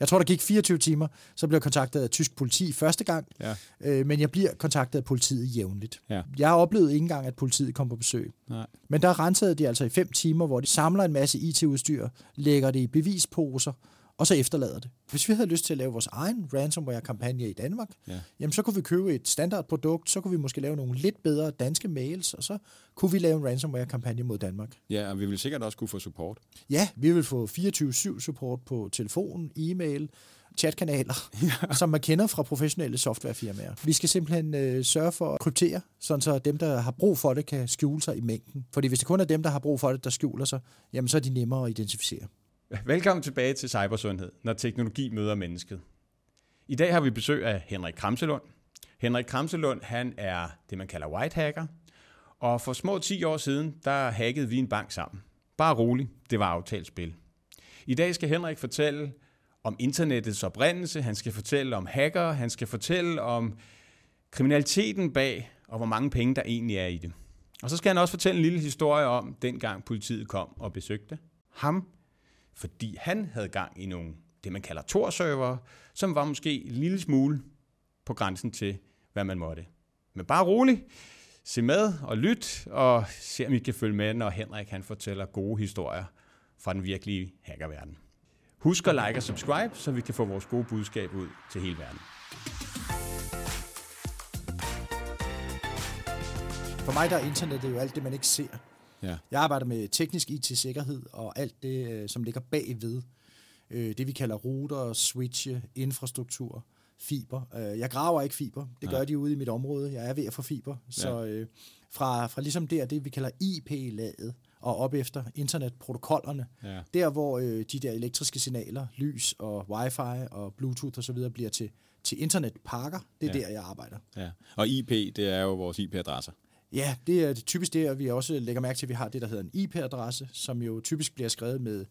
Jeg tror, der gik 24 timer, så blev jeg kontaktet af tysk politi første gang, Ja. øh, men jeg bliver kontaktet af politiet jævnligt. Ja. Jeg har oplevet ikke engang, at politiet kom på besøg. Nej. Men der rensede de altså i fem timer, hvor de samler en masse IT-udstyr, lægger det i bevisposer, og så efterlader det. Hvis vi havde lyst til at lave vores egen ransomware-kampagne i Danmark, Ja. jamen så kunne vi købe et standardprodukt, så kunne vi måske lave nogle lidt bedre danske mails, og så kunne vi lave en ransomware-kampagne mod Danmark. Ja, og vi vil sikkert også kunne få support. Ja, vi vil få 24-7 support på telefon, e-mail, chatkanaler, ja. som man kender fra professionelle softwarefirmaer. Vi skal simpelthen øh, sørge for at kryptere, sådan så dem, der har brug for det, kan skjule sig i mængden. Fordi hvis det kun er dem, der har brug for det, der skjuler sig, jamen så er de nemmere at identificere. Velkommen tilbage til Cybersundhed, når teknologi møder mennesket. I dag har vi besøg af Henrik Kramselund. Henrik Kramselund, han er det, man kalder white hacker. Og for små 10 år siden, der hackede vi en bank sammen. Bare rolig, det var aftalt spil. I dag skal Henrik fortælle om internettets oprindelse, han skal fortælle om hacker, han skal fortælle om kriminaliteten bag, og hvor mange penge der egentlig er i det. Og så skal han også fortælle en lille historie om, dengang politiet kom og besøgte ham, fordi han havde gang i nogle, det man kalder Tor-server, som var måske en lille smule på grænsen til, hvad man måtte. Men bare rolig, se med og lyt, og se om I kan følge med, når Henrik han fortæller gode historier fra den virkelige hackerverden. Husk at like og subscribe, så vi kan få vores gode budskab ud til hele verden. For mig der er internettet jo alt det, man ikke ser. Ja. Jeg arbejder med teknisk IT-sikkerhed og alt det, øh, som ligger bagved. Øh, Det vi kalder router, switche, infrastruktur, fiber. Øh, Jeg graver ikke fiber. Det gør de ude i mit område. Jeg er ved at få fiber. Så øh, fra, fra ligesom der, det vi kalder IP-laget, og op efter internetprotokollerne, Ja. der hvor øh, de der elektriske signaler, lys og wifi og bluetooth osv. bliver til, til internetpakker, det er Ja. der, jeg arbejder. ja. Og IP, det er jo vores IP-adresser. Ja, det er typisk det, at vi også lægger mærke til, at vi har det, der hedder en IP-adresse, som jo typisk bliver skrevet med,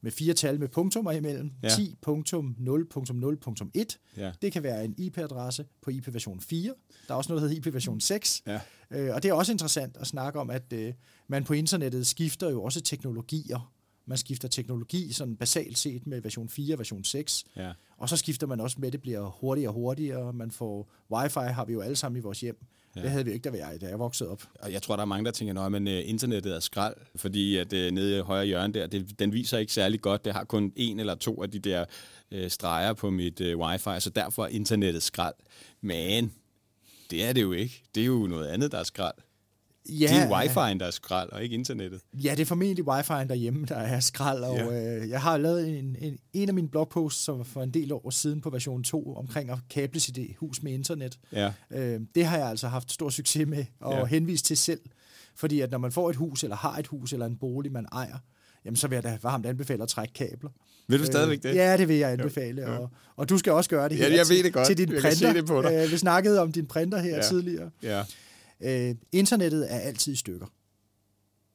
med fire tal med punktummer imellem. Ja. 10.0.0.1. Ja. Det kan være en IP-adresse på IP-version 4. Der er også noget, der hedder IP-version 6. Ja. Øh, og det er også interessant at snakke om, at øh, man på internettet skifter jo også teknologier. Man skifter teknologi sådan basalt set med version 4 og version 6. Ja. Og så skifter man også med, at det bliver hurtigere og hurtigere. Man får wifi, har vi jo alle sammen i vores hjem. Ja. Det havde vi ikke, da jeg, da jeg voksede op. Og jeg tror, der er mange, der tænker, at men, uh, internettet er skrald, fordi at uh, nede i højre hjørne der, det, den viser ikke særlig godt. Det har kun en eller to af de der uh, streger på mit uh, wifi, så derfor er internettet skrald. Men det er det jo ikke. Det er jo noget andet, der er skrald. Ja, Det er wifi'en, der er skrald, og ikke internettet. Ja, det er formentlig wifi'en derhjemme, der er skrald, og Ja. øh, jeg har lavet en, en, en af mine blogposts som for en del år siden på version 2 omkring at kable sit hus med internet. Ja. Øh, det har jeg altså haft stor succes med at Ja. ja. henvise til selv, fordi at når man får et hus, eller har et hus, eller en bolig, man ejer, jamen så vil jeg da varmt anbefale at trække kabler. Vil du stadigvæk det? Ja, det vil jeg anbefale, Ja. og, og du skal også gøre det Ja, her jeg til, ved det godt. til din Jeg printer. det på dig. Øh, vi snakkede om din printer her Ja. ja. tidligere. Ja. Øh, internettet er altid i stykker.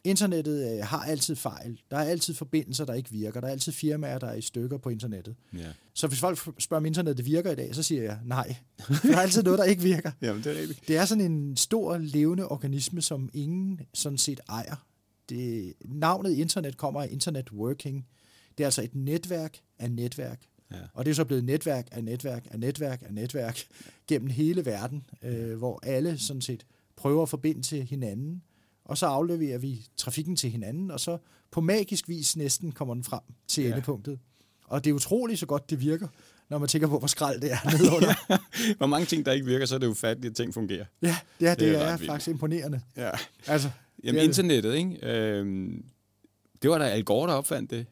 Internettet øh, har altid fejl. Der er altid forbindelser, der ikke virker. Der er altid firmaer, der er i stykker på internettet. ja. Så hvis folk spørger, om internettet virker i dag, så siger jeg nej. Der er altid noget, der ikke virker. Jamen, det er rigtigt. Det er sådan en stor, levende organisme, som ingen sådan set ejer. Det, navnet internet kommer af internet working. Det er altså et netværk af netværk. Ja. Og det er så blevet netværk af netværk af netværk af netværk gennem hele verden, øh, hvor alle sådan set prøver at forbinde til hinanden, og så afleverer vi trafikken til hinanden, og så på magisk vis næsten kommer den frem til Ja. ja. endepunktet. Og det er utroligt så godt, det virker, når man tænker på, hvor skrald det er nedenunder. Hvor mange ting, der ikke virker, så er det ufatteligt, at ting fungerer. ja, det er, det Det er er, vildt. faktisk imponerende. Ja. Altså, Jamen, det er internettet, ikke? Øhm, det var da Al Gore, der opfandt det.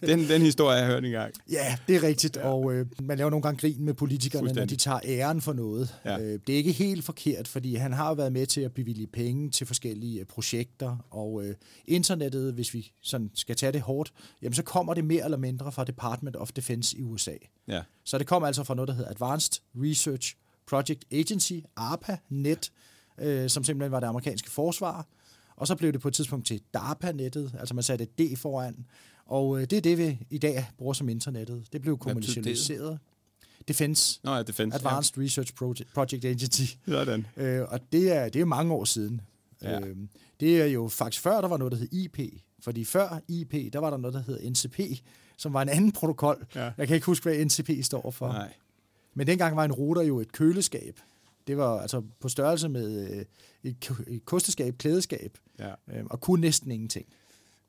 Den, den historie har jeg hørt engang. Ja, det er rigtigt, ja. og øh, man laver nogle gange grin med politikerne, når de tager æren for noget. Ja. Øh, det er ikke helt forkert, fordi han har jo været med til at bevilge penge til forskellige øh, projekter, og øh, internettet, hvis vi sådan skal tage det hårdt, jamen så kommer det mere eller mindre fra Department of Defense i USA. Ja. Så det kommer altså fra noget, der hedder Advanced Research Project Agency, ARPA-net, øh, som simpelthen var det amerikanske forsvar. Og så blev det på et tidspunkt til DARPA-nettet, altså man satte et D foran. Og øh, det er det, vi i dag bruger som internettet. Det blev kommercialiseret. Defense, Nå ja, Defense. Advanced Research Project, Project Agency. Ja. Sådan. Øh, og det er, det er mange år siden. Ja. Øh, det er jo faktisk før, der var noget, der hed IP. Fordi før IP, der var der noget, der hed NCP, som var en anden protokol. Ja. Jeg kan ikke huske, hvad NCP står for. Nej. Men dengang var en router jo et køleskab. Det var altså på størrelse med øh, et, et kosteskab, klædeskab, Ja. øh, og kunne næsten ingenting.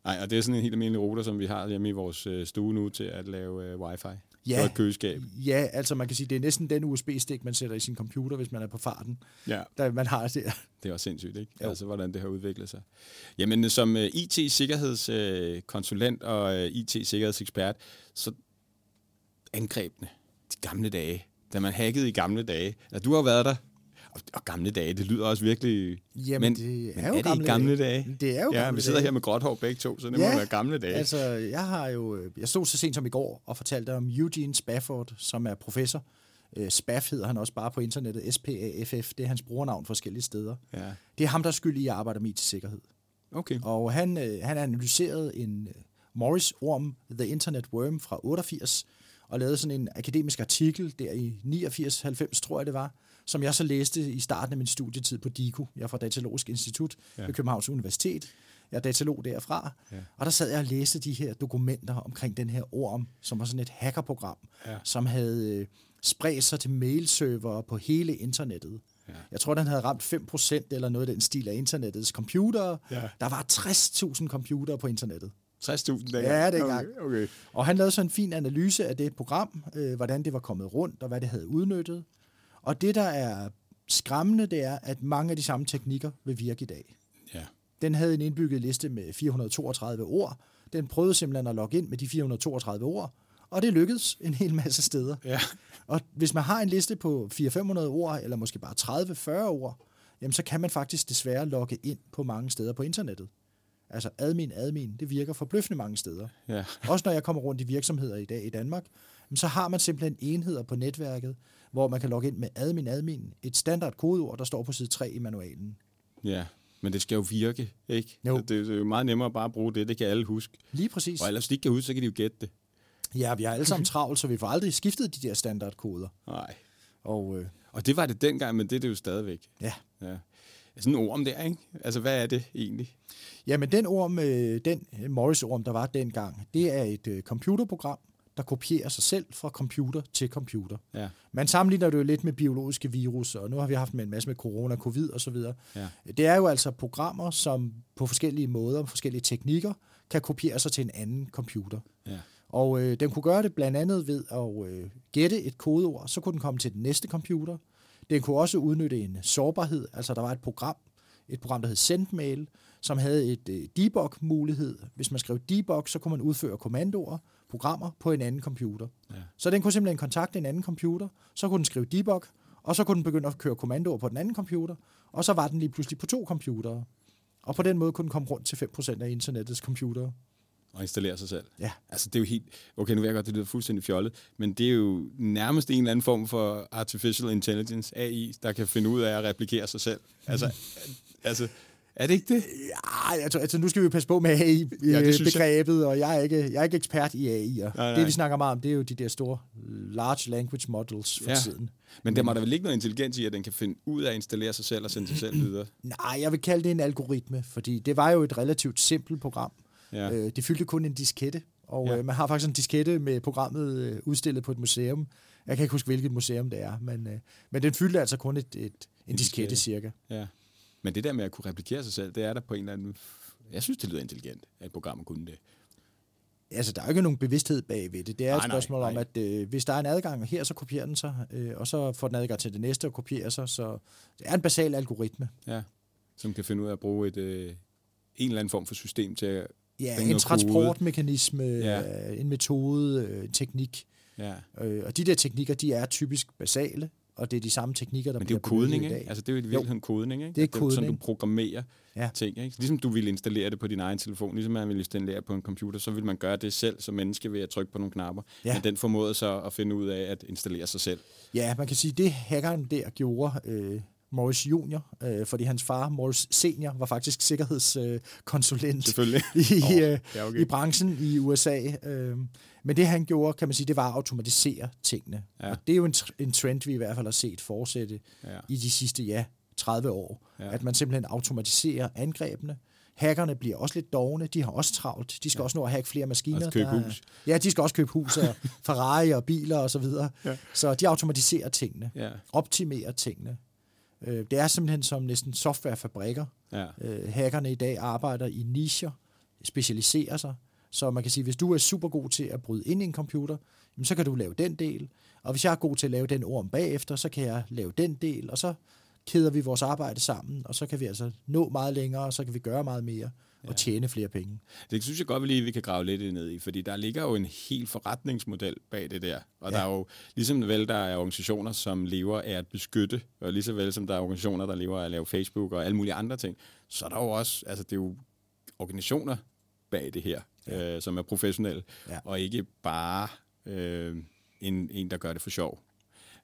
Nej, og det er sådan en helt almindelig router, som vi har hjemme i vores øh, stue nu til at lave øh, wifi. Ja. Og et køleskab. Ja, altså man kan sige, det er næsten den USB-stik, man sætter i sin computer, hvis man er på farten, Ja. der man har det. Det er også sindssygt, ikke? Jo. Altså, hvordan det har udviklet sig. Jamen, øh, som IT-sikkerhedskonsulent uh, og uh, IT-sikkerhedsekspert, så angrebene, de gamle dage, da man hackede i gamle dage. Altså, du har været der, og, og gamle dage, det lyder også virkelig... Jamen, men, det er men jo er det gamle gamle dage. dage? Det er jo Ja, gamle vi sidder dage. her med gråt hår begge to, så det Ja, må være gamle dage. Altså, jeg har jo, øh, jeg stod så sent som i går og fortalte om Eugene Spafford, som er professor. Øh, Spaff hedder han også bare på internettet, S-P-A-F-F, det er hans brugernavn forskellige steder. Ja, Det er ham, der er skyld i at arbejde med IT-sikkerhed. okay. Og han, øh, han analyserede en øh, Morris-orm, The Internet Worm, fra 88, og lavede sådan en akademisk artikel der i 89-90, tror jeg det var, som jeg så læste i starten af min studietid på DIKU. Jeg er fra Datalogisk Institut ja. Ved Københavns Universitet. Jeg er datalog derfra. Ja. Og der sad jeg og læste de her dokumenter omkring den her orm, som var sådan et hackerprogram, Ja. som havde øh, spredt sig til mailservere på hele internettet. Ja. Jeg tror, den havde ramt 5% eller noget af den stil af internettets computere. Ja. Der var 60.000 computere på internettet. 60.000 dage. Ja, dengang. Okay, okay. Og han lavede så en fin analyse af det program, øh, hvordan det var kommet rundt, og hvad det havde udnyttet. Og det, der er skræmmende, det er, at mange af de samme teknikker vil virke i dag. Ja. Den havde en indbygget liste med 432 ord. Den prøvede simpelthen at logge ind med de 432 ord, og det lykkedes en hel masse steder. Ja. Og hvis man har en liste på 400-500 ord, eller måske bare 30-40 ord, jamen så kan man faktisk desværre logge ind på mange steder på internettet. Altså admin, admin, det virker forbløffende mange steder. Ja. Også når jeg kommer rundt i virksomheder i dag i Danmark, så har man simpelthen enheder på netværket, hvor man kan logge ind med admin, admin, et standard kodeord, der står på side 3 i manualen. Ja, men det skal jo virke, ikke? Jo. Det, det er jo meget nemmere bare at bruge det, det kan alle huske. Lige præcis. Og ellers de ikke kan huske, så kan de jo gætte det. Ja, vi har alle sammen travlt, så vi får aldrig skiftet de der standardkoder. Nej. Og øh, Og det var det dengang, men det er det jo stadigvæk. ja, Ja. Sådan en orm der, ikke? Altså, hvad er det egentlig? Jamen, den orm, øh, den Morris-orm, der var dengang, det er et øh, computerprogram, der kopierer sig selv fra computer til computer. Ja. Man sammenligner det jo lidt med biologiske virus, og nu har vi haft med en masse med corona, covid og så videre. Ja. Det er jo altså programmer, som på forskellige måder, forskellige teknikker, kan kopiere sig til en anden computer. Ja. Og øh, den kunne gøre det blandt andet ved at øh, gætte et kodeord, så kunne den komme til den næste computer. Den kunne også udnytte en sårbarhed, altså der var et program, et program, der hed SendMail, som havde et øh, debug-mulighed. Hvis man skrev debug, så kunne man udføre kommandoer, programmer på en anden computer. Ja. Så den kunne simpelthen kontakte en anden computer, så kunne den skrive debug, og så kunne den begynde at køre kommandoer på den anden computer, og så var den lige pludselig på to computere. Og på den måde kunne den komme rundt til 5% af internettets computere. Og installere sig selv. Ja. Altså, det er jo helt... Okay, nu ved jeg godt, det lyder fuldstændig fjollet, men det er jo nærmest en eller anden form for artificial intelligence, AI, der kan finde ud af at replikere sig selv. Altså, altså er det ikke det? Ja, altså, altså nu skal vi passe på med Ja, det synes jeg. AI-begrebet, og jeg er, ikke, jeg er ikke ekspert i AI'er. Nej, nej. Det vi snakker meget om, det er jo de der store large language models for Ja. tiden. Men der må der vel ikke noget intelligens i, at den kan finde ud af at installere sig selv og sende sig selv videre? Nej, jeg vil kalde det en algoritme, fordi det var jo et relativt simpelt program. Ja. Øh, det fyldte kun en diskette, og Ja. øh, man har faktisk en diskette med programmet øh, udstillet på et museum. Jeg kan ikke huske, hvilket museum det er, men, øh, men den fyldte altså kun et, et, en, En diskette diskette. cirka. Ja. Men det der med at kunne replikere sig selv, det er der på en eller anden... Jeg synes, det lyder intelligent, at et program kunne det. Altså, der er jo ikke nogen bevidsthed bagved det. Det er Nej, et nej, spørgsmål om, nej. at øh, hvis der er en adgang her, så kopierer den sig, øh, og så får den adgang til det næste og kopierer sig. Så det er en basal algoritme. Ja. Som kan finde ud af at bruge et, øh, en eller anden form for system til at... Ja, en transportmekanisme, Ja. ja. en metode, øh, en teknik. Ja. Øh, og de der teknikker, de er typisk basale, og det er de samme teknikker, der Men det er jo kodning, i ikke? dag. Altså, det er jo i virkeligheden kodning, ikke? Det er At sådan, kodning. du programmerer Ja. ting, ikke? Ligesom du ville installere det på din egen telefon, ligesom man ville installere på en computer, så vil man gøre det selv som menneske ved at trykke på nogle knapper. Ja. Men den formåede så at finde ud af at installere sig selv. Ja, man kan sige, det hackeren der gjorde, øh, Morris Junior, øh, fordi hans far, Morris Senior, var faktisk sikkerhedskonsulent øh, i, øh, ja, okay. i branchen i USA. Øh, men det han gjorde, kan man sige, det var at automatisere tingene. Ja. Og det er jo en, en trend, vi i hvert fald har set fortsætte Ja. i de sidste, ja, 30 år. Ja. At man simpelthen automatiserer angrebene. Hackerne bliver også lidt dogne, de har også travlt, de skal ja. også nå at hacke flere maskiner. Købe der, hus. Ja, de skal også købe hus og Ferrari og biler og så videre. Ja. Så de automatiserer tingene, Ja. optimerer tingene. Øh, Det er simpelthen som næsten softwarefabrikker. Ja. Øh, Hackerne i dag arbejder i nicher, specialiserer sig. Så man kan sige, hvis du er super god til at bryde ind i en computer, jamen så kan du lave den del. Og hvis jeg er god til at lave den orm bagefter, så kan jeg lave den del, og så kæder vi vores arbejde sammen, og så kan vi altså nå meget længere, og så kan vi gøre meget mere og tjene flere penge. Det synes jeg godt, vi lige vi kan grave lidt ned i, fordi der ligger jo en helt forretningsmodel bag det der. Og ja. der er jo, ligesom vel der er organisationer, som lever af at beskytte, og lige så vel som der er organisationer, der lever af at lave Facebook og alle mulige andre ting, så er der jo også, altså det er jo organisationer bag det her, ja. øh, som er professionelle, Ja. og ikke bare øh, en, en, der gør det for sjov.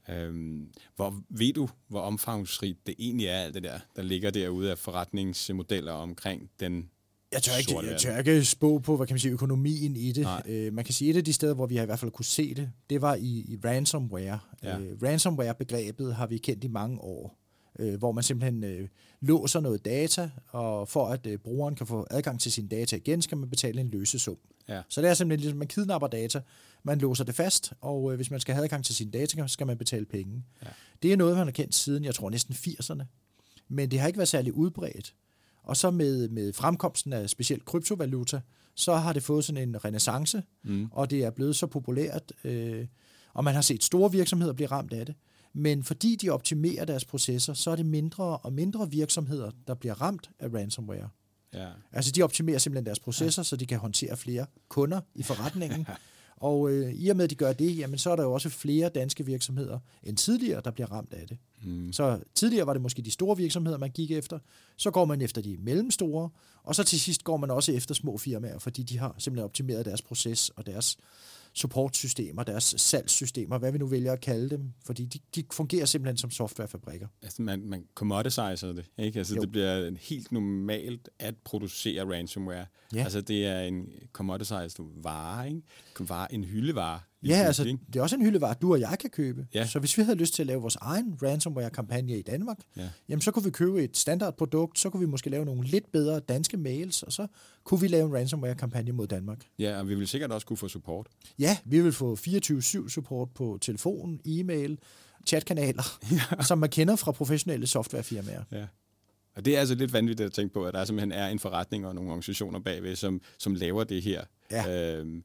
Øhm, hvor ved du, hvor omfangsrigt det egentlig er, alt det der, der ligger derude af forretningsmodeller omkring den Jeg tør ikke, jeg tør ikke spå på, hvad kan man sige, økonomien i det. Øh, man kan sige, et af de steder, hvor vi har i hvert fald kunne se det, det var i, i ransomware. Ja. Øh, ransomware-begrebet har vi kendt i mange år, øh, hvor man simpelthen øh, låser noget data, og for at øh, brugeren kan få adgang til sine data igen, skal man betale en løsesum. Ja. Så det er simpelthen ligesom, man kidnapper data, man låser det fast, og øh, hvis man skal have adgang til sine data, skal man betale penge. Ja. Det er noget, man har kendt siden, jeg tror næsten 80'erne, men det har ikke været særlig udbredt. Og så med, med fremkomsten af specielt kryptovaluta, så har det fået sådan en renaissance, Mm. og det er blevet så populært, øh, og man har set store virksomheder blive ramt af det. Men fordi de optimerer deres processer, så er det mindre og mindre virksomheder, der bliver ramt af ransomware. Ja. Altså de optimerer simpelthen deres processer, ja. så de kan håndtere flere kunder i forretningen. og øh, i og med, at de gør det, jamen, så er der jo også flere danske virksomheder end tidligere, der bliver ramt af det. Mm. Så tidligere var det måske de store virksomheder, man gik efter. Så går man efter de mellemstore, og så til sidst går man også efter små firmaer, fordi de har simpelthen optimeret deres proces og deres supportsystemer, deres salgssystemer, hvad vi nu vælger at kalde dem, fordi de, de fungerer simpelthen som softwarefabrikker. Altså, man, man commoditiser det, ikke? Altså, Jo. det bliver helt normalt at producere ransomware. Ja. Altså, det er en commoditized vare, ikke? Vare, en hyldevare. Ja, altså, ikke? det er også en hyldevare, du og jeg kan købe. Ja. Så hvis vi havde lyst til at lave vores egen ransomware-kampagne i Danmark, Ja. jamen så kunne vi købe et standardprodukt, så kunne vi måske lave nogle lidt bedre danske mails, og så kunne vi lave en ransomware-kampagne mod Danmark. Ja, og vi vil sikkert også kunne få support. Ja, vi vil få 24-7 support på telefon, e-mail, chatkanaler, ja. som man kender fra professionelle softwarefirmaer. Ja. Og det er altså lidt vanvittigt at tænke på, at der simpelthen er en forretning og nogle organisationer bagved, som, som laver det her, Ja. øhm,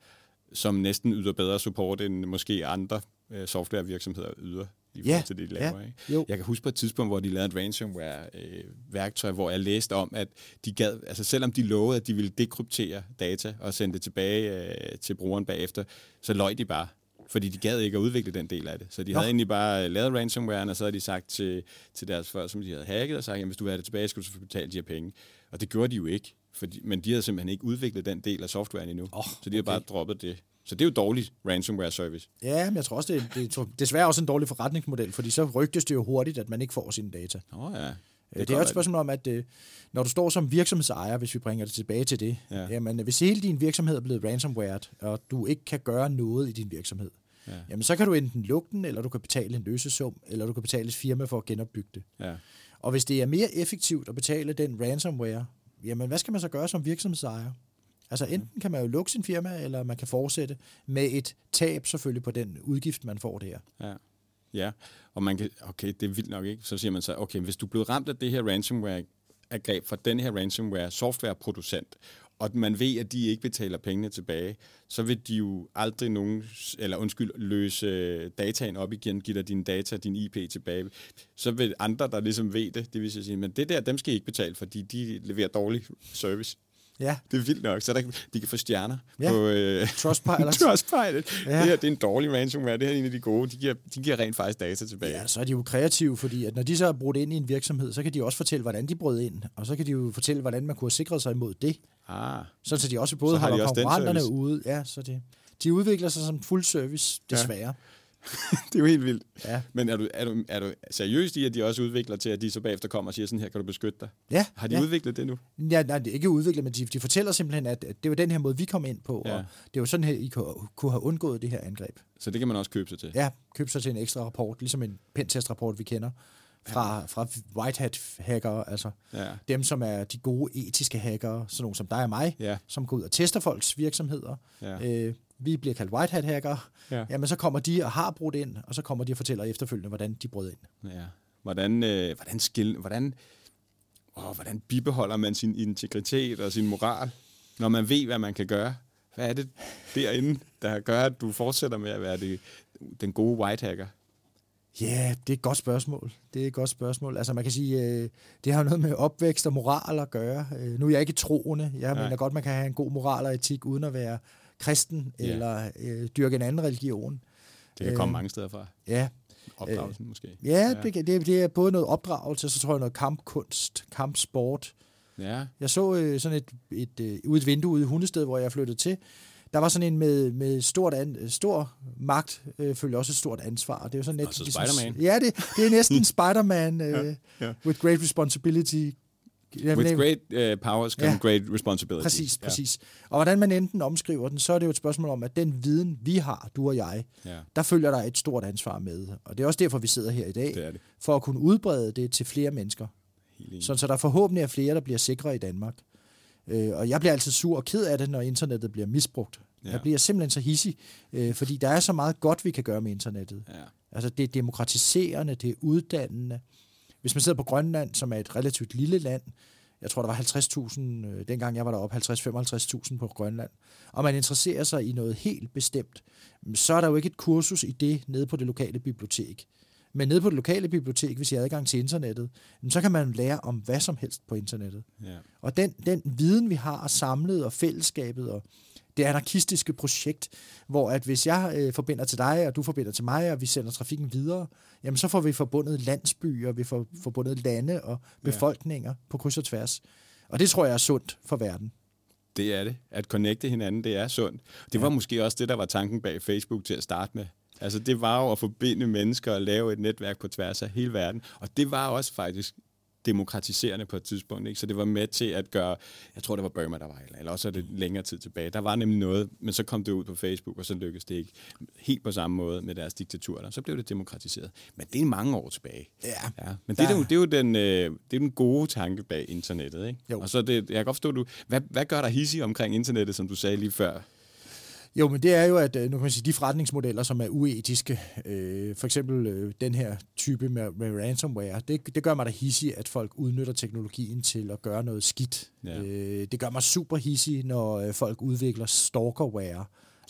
som næsten yder bedre support, end måske andre øh, softwarevirksomheder yder i Ja, forhold til det, de laver. ja, Ikke? jo. Jeg kan huske på et tidspunkt, hvor de lavede et ransomware-værktøj, hvor jeg læste om, at de gad, altså selvom de lovede, at de ville dekryptere data og sende det tilbage øh, til brugeren bagefter, så løj de bare. Fordi de gad ikke at udvikle den del af det. Så de Nå. havde egentlig bare lavet ransomwaren, og så havde de sagt til, til deres folk, som de havde hacket, og sagt, at hvis du vil have det tilbage, skal du selvfølgelig betale de her penge. Og det gjorde de jo ikke. Fordi, men de havde simpelthen ikke udviklet den del af softwaren endnu. Åh, så de har okay. bare droppet det. Så det er jo dårligt ransomware service. Ja, men jeg tror også, det, det er desværre også en dårlig forretningsmodel, fordi så rygtes det jo hurtigt, at man ikke får sine data. Åh oh, ja. Det, kan det er godt et spørgsmål om, at øh, når du står som virksomhedsejer, hvis vi bringer det tilbage til det, Ja. ja. jamen, hvis hele din virksomhed er blevet ransomwared, og du ikke kan gøre noget i din virksomhed, Ja. jamen så kan du enten lukke den, eller du kan betale en løsesum, eller du kan betale et firma for at genopbygge det. Ja. Og hvis det er mere effektivt at betale den ransomware, jamen hvad skal man så gøre som virksomhedsejer? Altså enten kan man jo lukke sin firma, eller man kan fortsætte med et tab selvfølgelig på den udgift, man får der. Ja. Ja, og man kan, okay, det er vildt nok ikke. Så siger man så, okay, hvis du blevet ramt af det her ransomware-angreb fra den her ransomware softwareproducent, og man ved, at de ikke betaler pengene tilbage, så vil de jo aldrig nogen, eller undskyld, løse øh, dataen op igen, give dig dine data, din IP tilbage. Så vil andre, der ligesom ved det, det vil sige, men det der, dem skal I ikke betale, fordi de leverer dårlig service. Ja, Det er vildt nok, så der, de kan få stjerner Ja. på øh, Trustpilot. Trustpilot. Ja. Det her det er en dårlig ransomware, det her er en af de gode. De giver, de giver rent faktisk data tilbage. Ja, så er de jo kreative, fordi at når de så er brudt ind i en virksomhed, så kan de også fortælle, hvordan de brød ind, og så kan de jo fortælle, hvordan man kunne have sikret sig imod det. Ah, Så, så de også både Så har de holder også den konkurrenterne ude. Ja, så det, de udvikler sig som fuld service, desværre. det er jo helt vildt. Ja. Men er du, er, du, er du seriøst i, at de også udvikler til, at de så bagefter kommer og siger, sådan her kan du beskytte dig? Ja, Har de ja. udviklet det nu? Ja, nej, det er ikke udviklet, men de, de fortæller simpelthen, at, det var den her måde, vi kom ind på, Ja. og det var sådan her, I kunne, have undgået det her angreb. Så det kan man også købe sig til. Ja, køb sig til en ekstra rapport, ligesom en pentest-rapport, vi kender. fra, fra white hat hackere, altså Ja. dem, som er de gode etiske hackere, sådan nogle som dig og mig, Ja. som går ud og tester folks virksomheder. Ja. Øh, vi bliver kaldt white hat hackere. Ja. Jamen, så kommer de og har brudt ind, og så kommer de og fortæller efterfølgende, hvordan de brød ind. Ja. Hvordan, øh, hvordan, skil, hvordan, åh, hvordan bibeholder man sin integritet og sin moral, når man ved, hvad man kan gøre? Hvad er det derinde, der gør, at du fortsætter med at være det, den gode white hacker? Ja, det er et godt spørgsmål. Det er et godt spørgsmål. Altså man kan sige, øh, det har noget med opvækst og moral at gøre. Øh, nu er jeg ikke troende. Jeg Nej. mener godt, man kan have en god moral og etik uden at være kristen Ja. eller øh, dyrke en anden religion. Det kan Øh, komme mange steder fra. Ja, Opdragelsen måske. ja, Det, kan- det, det er både noget opdragelse, så tror jeg noget kampkunst, kampsport. Ja. Jeg så øh, sådan et, et, øh, ude et vindue ude i Hundested, hvor jeg flyttede til. Der var sådan en med, med stort an, stor magt, øh, følger også et stort ansvar. Det er jo sådan lidt, Altså Spider-Man. Ja, det, det er næsten Spider-Man øh, Ja, ja. with great responsibility. With great uh, powers come Ja. great responsibility. Præcis, præcis. Og hvordan man enten omskriver den, så er det jo et spørgsmål om, at den viden, vi har, du og jeg, Ja. der følger der et stort ansvar med. Og det er også derfor, vi sidder her i dag, det det. for at kunne udbrede det til flere mennesker. Sådan, så der forhåbentlig er flere, der bliver sikre i Danmark. Øh, og jeg bliver altid sur og ked af det, når internettet bliver misbrugt. Ja. Ja. Jeg bliver simpelthen så hissig, øh, fordi der er så meget godt, vi kan gøre med internettet. Ja. Altså, det er demokratiserende, det er uddannende. Hvis man sidder på Grønland, som er et relativt lille land, jeg tror, der var 50.000, øh, dengang jeg var deroppe, 50-55.000 på Grønland, og man interesserer sig i noget helt bestemt, så er der jo ikke et kursus i det nede på det lokale bibliotek. Men nede på det lokale bibliotek, hvis jeg har adgang til internettet, så kan man lære om hvad som helst på internettet. Ja. Og den, den viden, vi har samlet, og fællesskabet, og det anarkistiske projekt, hvor at hvis jeg øh, forbinder til dig, og du forbinder til mig, og vi sender trafikken videre, jamen så får vi forbundet landsbyer, vi får forbundet lande og befolkninger på kryds og tværs. Og det tror jeg er sundt for verden. Det er det. At connecte hinanden, det er sundt. Det var måske også det, der var tanken bag Facebook til at starte med. Altså det var jo at forbinde mennesker og lave et netværk på tværs af hele verden. Og det var også faktisk demokratiserende på et tidspunkt. Ikke? Så det var med til at gøre, jeg tror det var Burma, der var, eller, eller også er det længere tid tilbage. Der var nemlig noget, men så kom det ud på Facebook, og så lykkedes det ikke helt på samme måde med deres diktatur. Der. Så blev det demokratiseret. Men det er mange år tilbage. Ja. Ja, men det er, jo, det er jo den, øh, det er den gode tanke bag internettet, ikke? Jo. Og så det, jeg kan godt forstå, du, hvad, hvad gør dig hissig omkring internettet, som du sagde lige før? Jo, men det er jo, at øh, nu kan man sige, de forretningsmodeller, som er uetiske, øh, for eksempel øh, den her type med, med ransomware, det, det gør mig da hissig, at folk udnytter teknologien til at gøre noget skidt. Ja. Øh, det gør mig super hissig, når øh, folk udvikler stalkerware.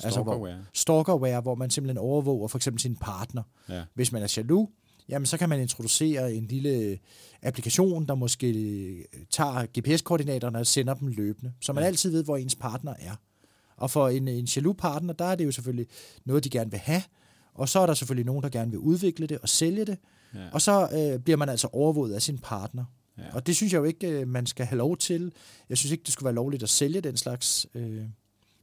Altså, hvor, Stalkerware? stalkerware, hvor man simpelthen overvåger for eksempel sin partner. Ja. Hvis man er jaloux, jamen så kan man introducere en lille applikation, der måske tager GPS-koordinaterne og sender dem løbende, så man Ja. altid ved, hvor ens partner er. Og for en, en jaloux partner, der er det jo selvfølgelig noget, de gerne vil have, og så er der selvfølgelig nogen, der gerne vil udvikle det og sælge det, Ja. og så øh, bliver man altså overvåget af sin partner. Ja. Og det synes jeg jo ikke, øh, man skal have lov til. Jeg synes ikke, det skulle være lovligt at sælge den slags. Øh.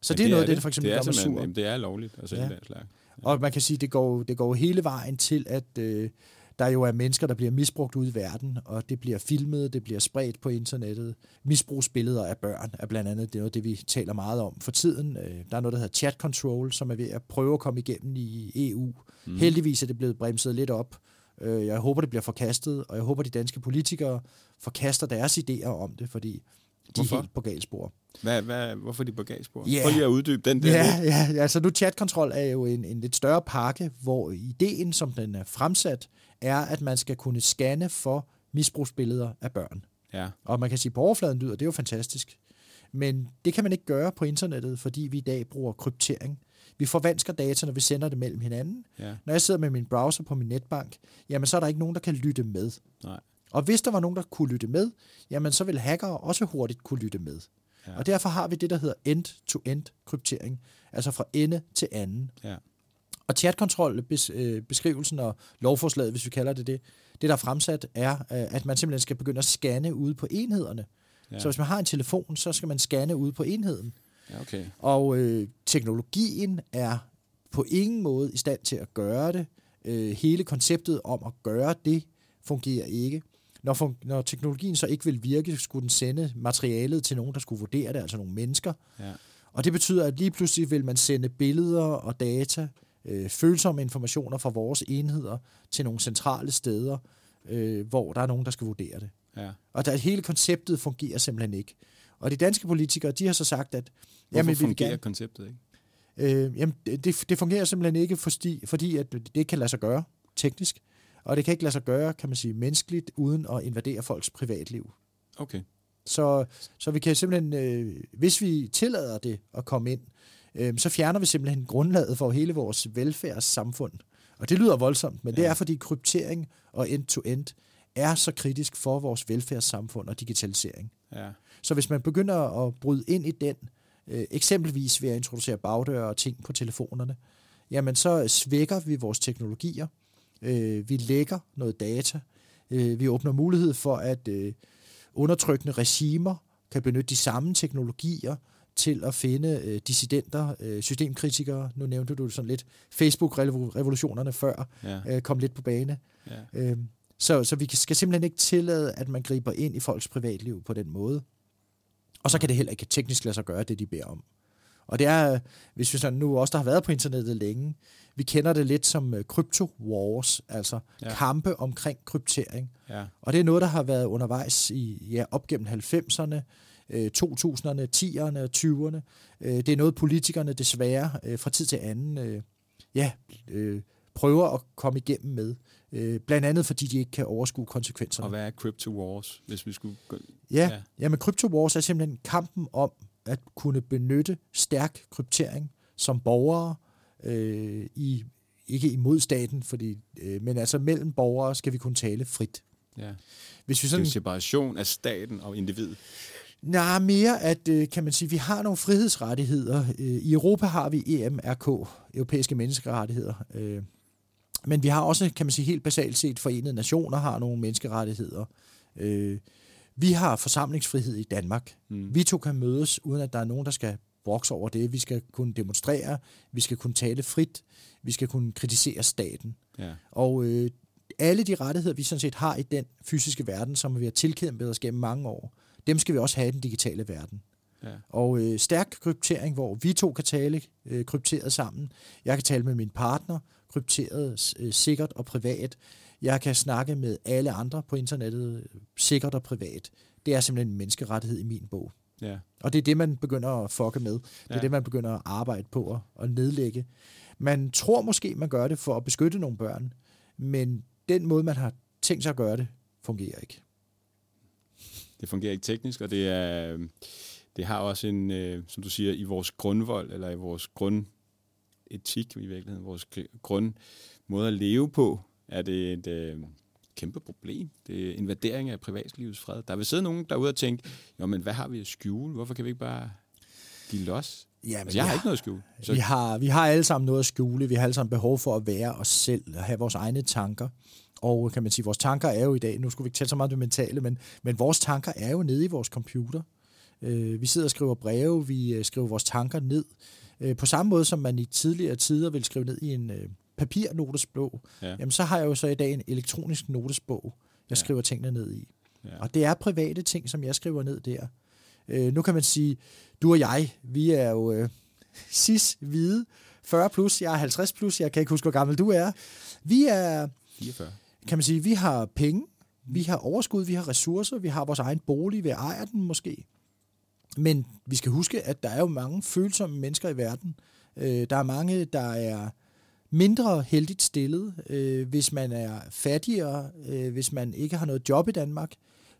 Så Men det er noget af det, der for det eksempel er gør mig sur. Jamen, det er lovligt at sælge Ja. den slags. Og man kan sige, det går, det går hele vejen til, at øh, der jo er mennesker, der bliver misbrugt ude i verden, og det bliver filmet, det bliver spredt på internettet. Misbrugsbilleder af børn er blandt andet det, er noget, det vi taler meget om for tiden. Øh, der er noget, der hedder chat control, som er ved at prøve at komme igennem i EU. Mm. Heldigvis er det blevet bremset lidt op. Øh, jeg håber, det bliver forkastet, og jeg håber, de danske politikere forkaster deres idéer om det, fordi de Hvorfor? er helt på galspor. Hvad, hvad, hvorfor de på galspor? Ja. Prøv lige at uddybe den der. Ja, lidt. ja, altså nu chatkontrol er jo en, en lidt større pakke, hvor ideen, som den er fremsat, er, at man skal kunne scanne for misbrugsbilleder af børn. ja. Og man kan sige, på overfladen lyder det er jo fantastisk. Men det kan man ikke gøre på internettet, fordi vi i dag bruger kryptering. Vi forvansker data, når vi sender det mellem hinanden. ja. Når jeg sidder med min browser på min netbank, jamen så er der ikke nogen, der kan lytte med. Nej. Og hvis der var nogen, der kunne lytte med, jamen så vil hackere også hurtigt kunne lytte med. Ja. Og derfor har vi det, der hedder end-to-end kryptering, altså fra ende til anden. Ja. Og chatkontrol, øh, beskrivelsen og lovforslaget, hvis vi kalder det det, det der er fremsat, er, øh, at man simpelthen skal begynde at scanne ude på enhederne. Ja. Så hvis man har en telefon, så skal man scanne ude på enheden. ja, okay. Og øh, teknologien er på ingen måde i stand til at gøre det. Øh, hele konceptet om at gøre det fungerer ikke. Når, fun- når teknologien så ikke vil virke, skulle den sende materialet til nogen, der skulle vurdere det, altså nogle mennesker. Ja. Og det betyder, at lige pludselig vil man sende billeder og data, øh, følsomme informationer fra vores enheder til nogle centrale steder, øh, hvor der er nogen, der skal vurdere det. Ja. Og der, hele konceptet fungerer simpelthen ikke. Og de danske politikere, de har så sagt, at... Hvorfor jamen, vi fungerer gerne, konceptet ikke? øh, jamen, det, det fungerer simpelthen ikke, fordi, fordi at det ikke kan lade sig gøre teknisk. Og det kan ikke lade sig gøre, kan man sige, menneskeligt, uden at invadere folks privatliv. Okay. Så, så vi kan simpelthen, øh, hvis vi tillader det at komme ind, øh, så fjerner vi simpelthen grundlaget for hele vores velfærdssamfund. Og det lyder voldsomt, men ja. det er fordi kryptering og end-to-end er så kritisk for vores velfærdssamfund og digitalisering. Ja. Så hvis man begynder at bryde ind i den, øh, eksempelvis ved at introducere bagdøre og ting på telefonerne, jamen så svækker vi vores teknologier, øh, vi lægger noget data, øh, vi åbner mulighed for, at øh, undertrykkende regimer kan benytte de samme teknologier til at finde øh, dissidenter, øh, systemkritikere. Nu nævnte du sådan lidt Facebook-revolutionerne før, Ja. øh, kom lidt på bane. Ja. Øh, så, så vi skal simpelthen ikke tillade, at man griber ind i folks privatliv på den måde. Og så kan det heller ikke teknisk lade sig gøre det, de beder om. Og det er, hvis vi sådan nu også der har været på internettet længe, vi kender det lidt som øh, crypto wars, altså Ja. kampe omkring kryptering. Ja. Og det er noget, der har været undervejs i ja, op gennem 90'erne, øh, 2000'erne, 10'erne og 20'erne. Øh, det er noget, politikerne desværre øh, fra tid til anden ja, prøver at komme igennem med. Øh, blandt andet fordi de ikke kan overskue konsekvenserne. Og hvad er Crypto Wars, hvis vi skulle... gå- Ja, Ja. ja. ja men Crypto Wars er simpelthen kampen om at kunne benytte stærk kryptering som borgere øh, i ikke imod staten, fordi, øh, men altså mellem borgere skal vi kunne tale frit. Ja. Hvis vi Det er sådan, separation af staten og individet. nej, mere at, øh, kan man sige, vi har nogle frihedsrettigheder. Øh, I Europa har vi EMRK, Europæiske Menneskerettigheder. Øh, men vi har også, kan man sige, helt basalt set, Forenede Nationer har nogle menneskerettigheder. Øh, vi har forsamlingsfrihed i Danmark. Mm. Vi to kan mødes, uden at der er nogen, der skal brokse over det. Vi skal kunne demonstrere, vi skal kunne tale frit, vi skal kunne kritisere staten. Ja. Og øh, alle de rettigheder, vi sådan set har i den fysiske verden, som vi har tilkæmpet os gennem mange år, dem skal vi også have i den digitale verden. Ja. Og øh, stærk kryptering, hvor vi to kan tale øh, krypteret sammen. Jeg kan tale med min partner, krypteret øh, sikkert og privat. Jeg kan snakke med alle andre på internettet, sikkert og privat. Det er simpelthen en menneskerettighed i min bog. Ja. Og det er det, man begynder at fucke med. Det er Ja. det, man begynder at arbejde på at, at nedlægge. Man tror måske, man gør det for at beskytte nogle børn, men den måde, man har tænkt sig at gøre det, fungerer ikke. Det fungerer ikke teknisk, og det er det har også en, øh, som du siger, i vores grundvold, eller i vores grundetik i virkeligheden, vores gr- grundmåde at leve på, er det et øh, kæmpe problem. Det er invadering af privatlivets fred. Der vil sidde nogen derude og tænke, jo, men hvad har vi at skjule? Hvorfor kan vi ikke bare give los? Jamen, Altså, jeg har ikke noget at skjule. Så, Vi har, vi har alle sammen noget at skjule. Vi har alle sammen behov for at være os selv og have vores egne tanker. Og kan man sige, vores tanker er jo i dag, nu skulle vi ikke tale så meget om det mentale, men, men vores tanker er jo nede i vores computer. Øh, vi sidder og skriver breve, vi øh, skriver vores tanker ned. Øh, på samme måde som man i tidligere tider ville skrive ned i en øh, papirnotesbog, Ja. jamen så har jeg jo så i dag en elektronisk notesbog, jeg Ja. skriver tingene ned i. Ja. Og det er private ting, som jeg skriver ned der. Øh, nu kan man sige, du og jeg, vi er jo øh, cis, hvide, 40 plus, jeg er 50 plus, jeg kan ikke huske, hvor gammel du er. Vi er, 44. kan man sige, vi har penge, vi har overskud, vi har ressourcer, vi har vores egen bolig, vi ejer den måske. Men vi skal huske, at der er jo mange følsomme mennesker i verden. Øh, der er mange, der er mindre heldigt stillet. Øh, hvis man er fattigere, øh, hvis man ikke har noget job i Danmark,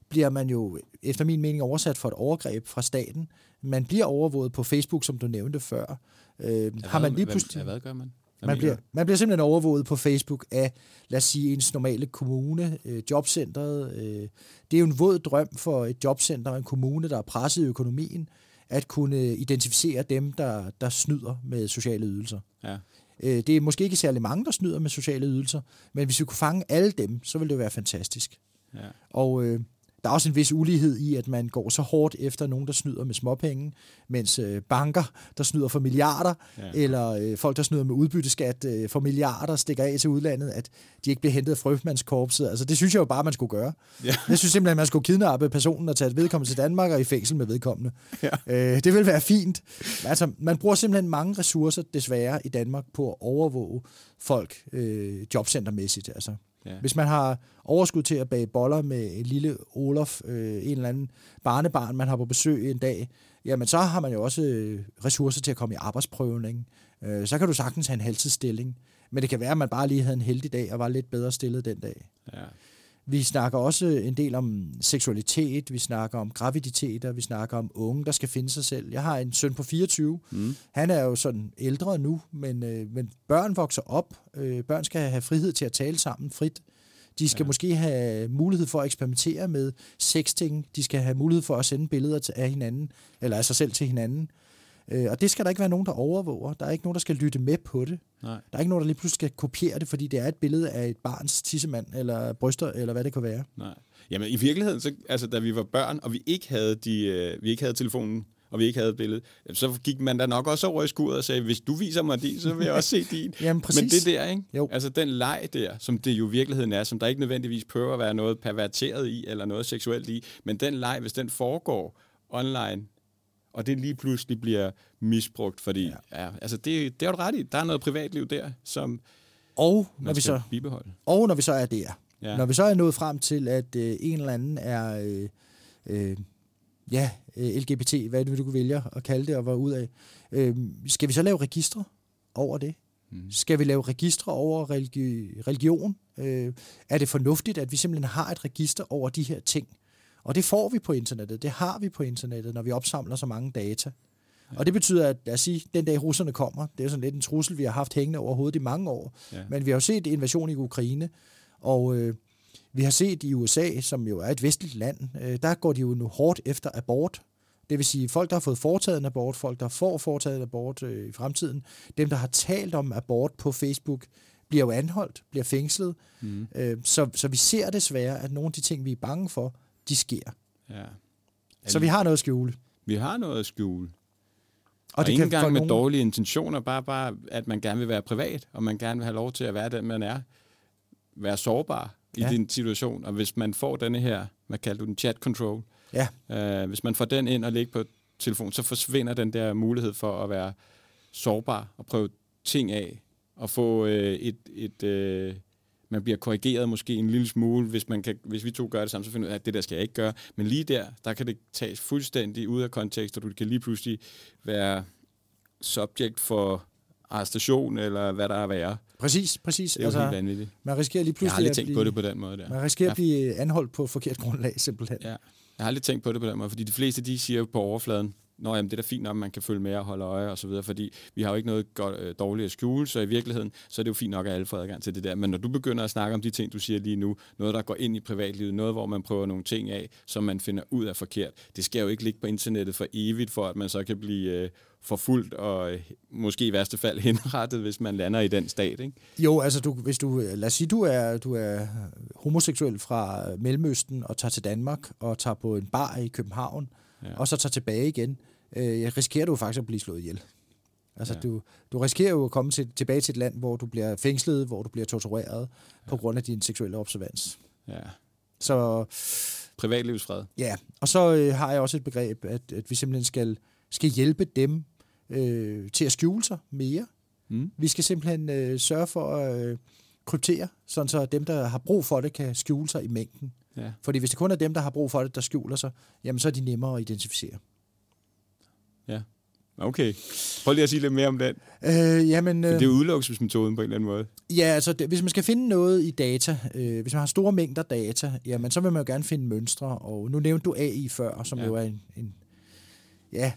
bliver man jo efter min mening oversat for et overgreb fra staten. Man bliver overvåget på Facebook, som du nævnte før. Øh, har man lige pludselig... Hvad, hvad gør man? Hvad Man bliver, man bliver simpelthen overvåget på Facebook af, lad os sige, ens normale kommune, øh, jobcentret. Øh, det er jo en våd drøm for et jobcenter og en kommune, der er presset i økonomien, at kunne identificere dem, der, der snyder med sociale ydelser. Ja. Øh, det er måske ikke særlig mange, der snyder med sociale ydelser, men hvis vi kunne fange alle dem, så ville det være fantastisk. Ja. Og øh, der er også en vis ulighed i, at man går så hårdt efter nogen, der snyder med småpenge, mens øh, banker, der snyder for milliarder, Ja. eller øh, folk, der snyder med udbytteskat øh, for milliarder, stikker af til udlandet, at de ikke bliver hentet af frømandskorpset. Altså, det synes jeg jo bare, man skulle gøre. Ja. Jeg synes simpelthen, man skulle kidnappe personen og tage vedkommende til Danmark og i fængsel med vedkommende. Ja. Øh, det vil være fint. Altså, man bruger simpelthen mange ressourcer, desværre, i Danmark på at overvåge folk øh, jobcentermæssigt. Altså. Ja. Hvis man har overskud til at bage boller med en lille Olof, øh, en eller anden barnebarn, man har på besøg en dag, jamen så har man jo også øh, ressourcer til at komme i arbejdsprøvning. Øh, så kan du sagtens have en halvtidsstilling. Men det kan være, at man bare lige havde en heldig dag og var lidt bedre stillet den dag. Ja. Vi snakker også en del om seksualitet, vi snakker om graviditeter, vi snakker om unge, der skal finde sig selv. Jeg har en søn på 24. Mm. Han er jo sådan ældre nu, men, øh, men børn vokser op. Øh, børn skal have frihed til at tale sammen frit. De skal ja. måske have mulighed for at eksperimentere med sexting. De skal have mulighed for at sende billeder af hinanden, eller af sig selv til hinanden. Øh, og det skal der ikke være nogen, der overvåger. Der er ikke nogen, der skal lytte med på det. Nej. Der er ikke nogen, der lige pludselig skal kopiere det, fordi det er et billede af et barns tissemand, eller bryster, eller hvad det kan være. Nej. Jamen i virkeligheden, så, altså, da vi var børn, og vi ikke havde, de, øh, vi ikke havde telefonen, og vi ikke havde et billede, så gik man da nok også over i skuret og sagde, hvis du viser mig din, så vil jeg også se din. Jamen, præcis. Men det der, ikke? Jo. Altså den leg der, som det jo i virkeligheden er, som der ikke nødvendigvis prøver at være noget perverteret i, eller noget seksuelt i, men den leg, hvis den foregår online, og det lige pludselig bliver misbrugt, fordi ja. Ja, altså det, det er jo ret i. Der er noget privatliv der, som og når vi så bibeholde. Og når vi så er der, ja. når vi så er nået frem til, at øh, en eller anden er øh, øh, ja, øh, LGBT, hvad det du kunne vælge at kalde det, og var ud af, øh, skal vi så lave registre over det? Mm. Skal vi lave registre over religi- religion? Øh, er det fornuftigt, at vi simpelthen har et register over de her ting? Og det får vi på internettet, det har vi på internettet, når vi opsamler så mange data. Ja. Og det betyder, at lad os sige, den dag russerne kommer, det er sådan lidt en trussel, vi har haft hængende over hovedet i mange år. Ja. Men vi har jo set invasion i Ukraine, og øh, vi har set i USA, som jo er et vestligt land, øh, der går de jo nu hårdt efter abort. Det vil sige, folk, der har fået foretaget en abort, folk, der får foretaget en abort øh, i fremtiden, dem, der har talt om abort på Facebook, bliver jo anholdt, bliver fængslet. Mm. Øh, så, så vi ser desværre, at nogle af de ting, vi er bange for, de sker. Ja. Så vi har noget at skjule. Vi har noget at skjule. Og, og det ikke engang med nogen... dårlige intentioner, bare, bare at man gerne vil være privat, og man gerne vil have lov til at være den, man er. Være sårbar i ja. din situation. Og hvis man får denne her, hvad kalder du den, chat control, ja. øh, hvis man får den ind og lægge på telefon, så forsvinder den der mulighed for at være sårbar og prøve ting af, og få øh, et, et, øh, man bliver korrigeret måske en lille smule, hvis, man kan, hvis vi to gør det samme, så finder ud af, at det der skal jeg ikke gøre. Men lige der, der kan det tages fuldstændig ud af kontekst, og du kan lige pludselig være subject for arrestation, eller hvad der er værre. Præcis, præcis. Det er altså, helt vanvittigt. Man risikerer lige pludselig jeg har aldrig tænkt blive, på det på den måde der. Man risikerer at blive anholdt på forkert grundlag, simpelthen. Ja. Jeg har aldrig tænkt på det på den måde, fordi de fleste, de siger på overfladen, Nå, jamen, det er da fint nok, at man kan følge med og holde øje og så videre, fordi vi har jo ikke noget godt, øh, dårligt at skjule, så i virkeligheden, så er det jo fint nok, at alle får adgang til det der. Men når du begynder at snakke om de ting, du siger lige nu, noget, der går ind i privatlivet, noget, hvor man prøver nogle ting af, som man finder ud af forkert, det skal jo ikke ligge på internettet for evigt, for at man så kan blive øh, forfulgt og øh, måske i værste fald henrettet, hvis man lander i den stat, ikke? Jo, altså du, hvis du, øh, lad os sige, du er, du er homoseksuel fra øh, Mellemøsten og tager til Danmark og tager på en bar i København, ja. og så tager tilbage igen, øh, risikerer du faktisk at blive slået ihjel. Altså, ja. du, du risikerer jo at komme til, tilbage til et land, hvor du bliver fængslet, hvor du bliver tortureret ja. på grund af din seksuelle observans. Ja. Så... Privatlivsfred. Ja, og så øh, har jeg også et begreb, at, at vi simpelthen skal, skal hjælpe dem øh, til at skjule sig mere. Mm. Vi skal simpelthen øh, sørge for at øh, kryptere, sådan så dem, der har brug for det, kan skjule sig i mængden. Ja. Fordi hvis det kun er dem, der har brug for det, der skjuler sig, jamen så er de nemmere at identificere. Ja. Okay. Prøv lige at sige lidt mere om den. Øh, jamen, øh, det er udelukkelsesmetoden på en eller anden måde. Ja, altså det, hvis man skal finde noget i data, øh, hvis man har store mængder data, jamen så vil man jo gerne finde mønstre, og nu nævnte du AI før, som ja. jo er en, en ja,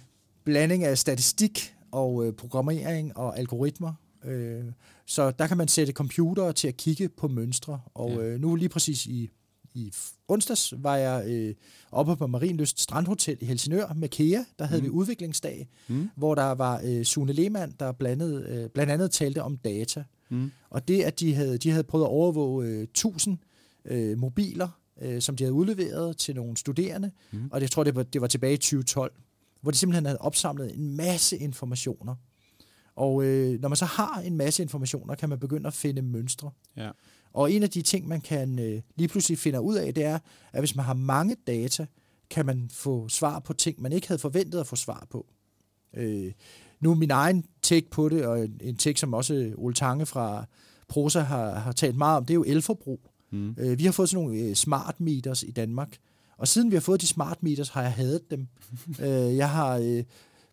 blanding af statistik og øh, programmering og algoritmer. Øh, så der kan man sætte computere til at kigge på mønstre, og ja. øh, nu lige præcis i i onsdags var jeg øh, oppe på Marienlyst Strandhotel i Helsingør med KEA. Der havde mm. vi udviklingsdag, mm. hvor der var øh, Sune Lehmann, der blandet, øh, blandt andet talte om data. Mm. Og det, at de havde, de havde prøvet at overvåge øh, 1000 øh, mobiler, øh, som de havde udleveret til nogle studerende, mm. og jeg tror, det var, det var tilbage i 2012, hvor de simpelthen havde opsamlet en masse informationer. Og øh, når man så har en masse informationer, kan man begynde at finde mønstre. Ja. Og en af de ting, man kan øh, lige pludselig finde ud af, det er, at hvis man har mange data, kan man få svar på ting, man ikke havde forventet at få svar på. Øh, nu min egen take på det, og en, take, som også Ole Tange fra Prosa har, har talt meget om, det er jo elforbrug. Mm. Øh, vi har fået sådan nogle øh, smart meters i Danmark, og siden vi har fået de smart meters, har jeg hadet dem. øh, jeg har øh,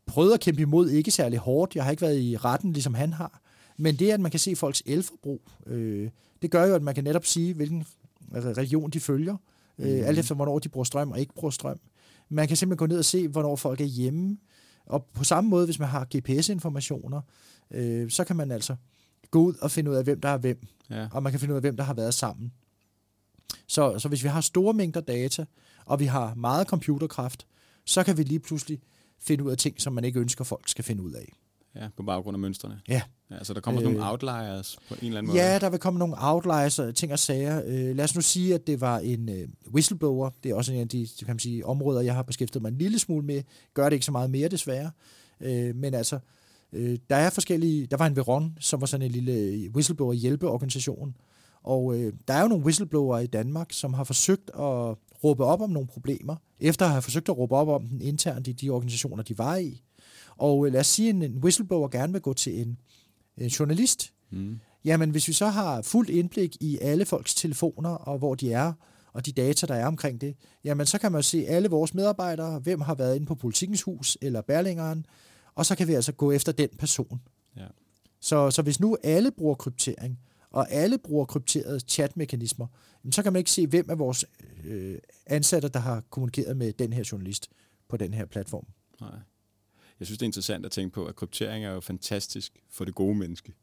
prøvet at kæmpe imod, ikke særlig hårdt. Jeg har ikke været i retten, ligesom han har. Men det, at man kan se folks elforbrug, øh, det gør jo, at man kan netop sige, hvilken religion de følger, øh, mm. alt efter hvornår de bruger strøm og ikke bruger strøm. Man kan simpelthen gå ned og se, hvornår folk er hjemme. Og på samme måde, hvis man har GPS-informationer, øh, så kan man altså gå ud og finde ud af, hvem der er hvem. Ja. Og man kan finde ud af, hvem der har været sammen. Så, så hvis vi har store mængder data, og vi har meget computerkraft, så kan vi lige pludselig finde ud af ting, som man ikke ønsker, folk skal finde ud af. Ja, på baggrund af mønstrene. Ja. ja så der kommer øh, nogle outliers på en eller anden måde. Ja, der vil komme nogle outliers og ting og sager. Øh, lad os nu sige, at det var en øh, whistleblower. Det er også en af de kan man sige, områder, jeg har beskæftiget mig en lille smule med. Gør det ikke så meget mere, desværre. Øh, men altså, øh, der er forskellige... Der var en Veron, som var sådan en lille whistleblower-hjælpeorganisation. Og øh, der er jo nogle whistleblower i Danmark, som har forsøgt at råbe op om nogle problemer, efter at have forsøgt at råbe op om den internt i de organisationer, de var i. Og øh, lad os sige, at en whistleblower gerne vil gå til en, en journalist. Mm. Jamen, hvis vi så har fuldt indblik i alle folks telefoner, og hvor de er, og de data, der er omkring det, jamen så kan man se alle vores medarbejdere, hvem har været inde på Politikens Hus eller Berlingeren, og så kan vi altså gå efter den person. Ja. Så, så hvis nu alle bruger kryptering, og alle bruger krypterede chatmekanismer, så kan man ikke se, hvem af vores øh, ansatte, der har kommunikeret med den her journalist på den her platform. Nej. Jeg synes, det er interessant at tænke på, at kryptering er jo fantastisk for det gode menneske.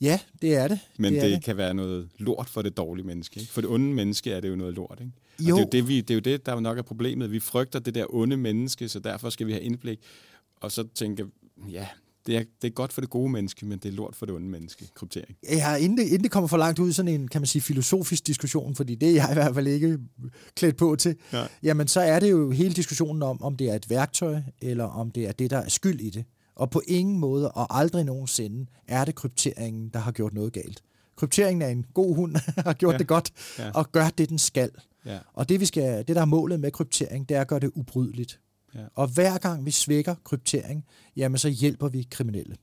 Ja, det er det. Men det, det, det kan være noget lort for det dårlige menneske. Ikke? For det onde menneske er det jo noget lort. Ikke? Jo. Og det, er jo det, vi, det er jo det, der nok er problemet. Vi frygter det der onde menneske, så derfor skal vi have indblik. Og så tænke, ja, det er, det er godt for det gode menneske, men det er lort for det onde menneske, kryptering. Ja, inden det, inden det kommer for langt ud i sådan en, kan man sige, filosofisk diskussion, fordi det er jeg i hvert fald ikke klædt på til, ja. jamen så er det jo hele diskussionen om, om det er et værktøj, eller om det er det, der er skyld i det. Og på ingen måde, og aldrig nogensinde, er det krypteringen, der har gjort noget galt. Krypteringen er en god hund, har gjort ja. det godt, ja. og gør det, den skal. Ja. Og det, vi skal, det, der er målet med kryptering, det er at gøre det ubrydeligt. Ja. Og hver gang vi svækker kryptering, jamen så hjælper vi kriminelle.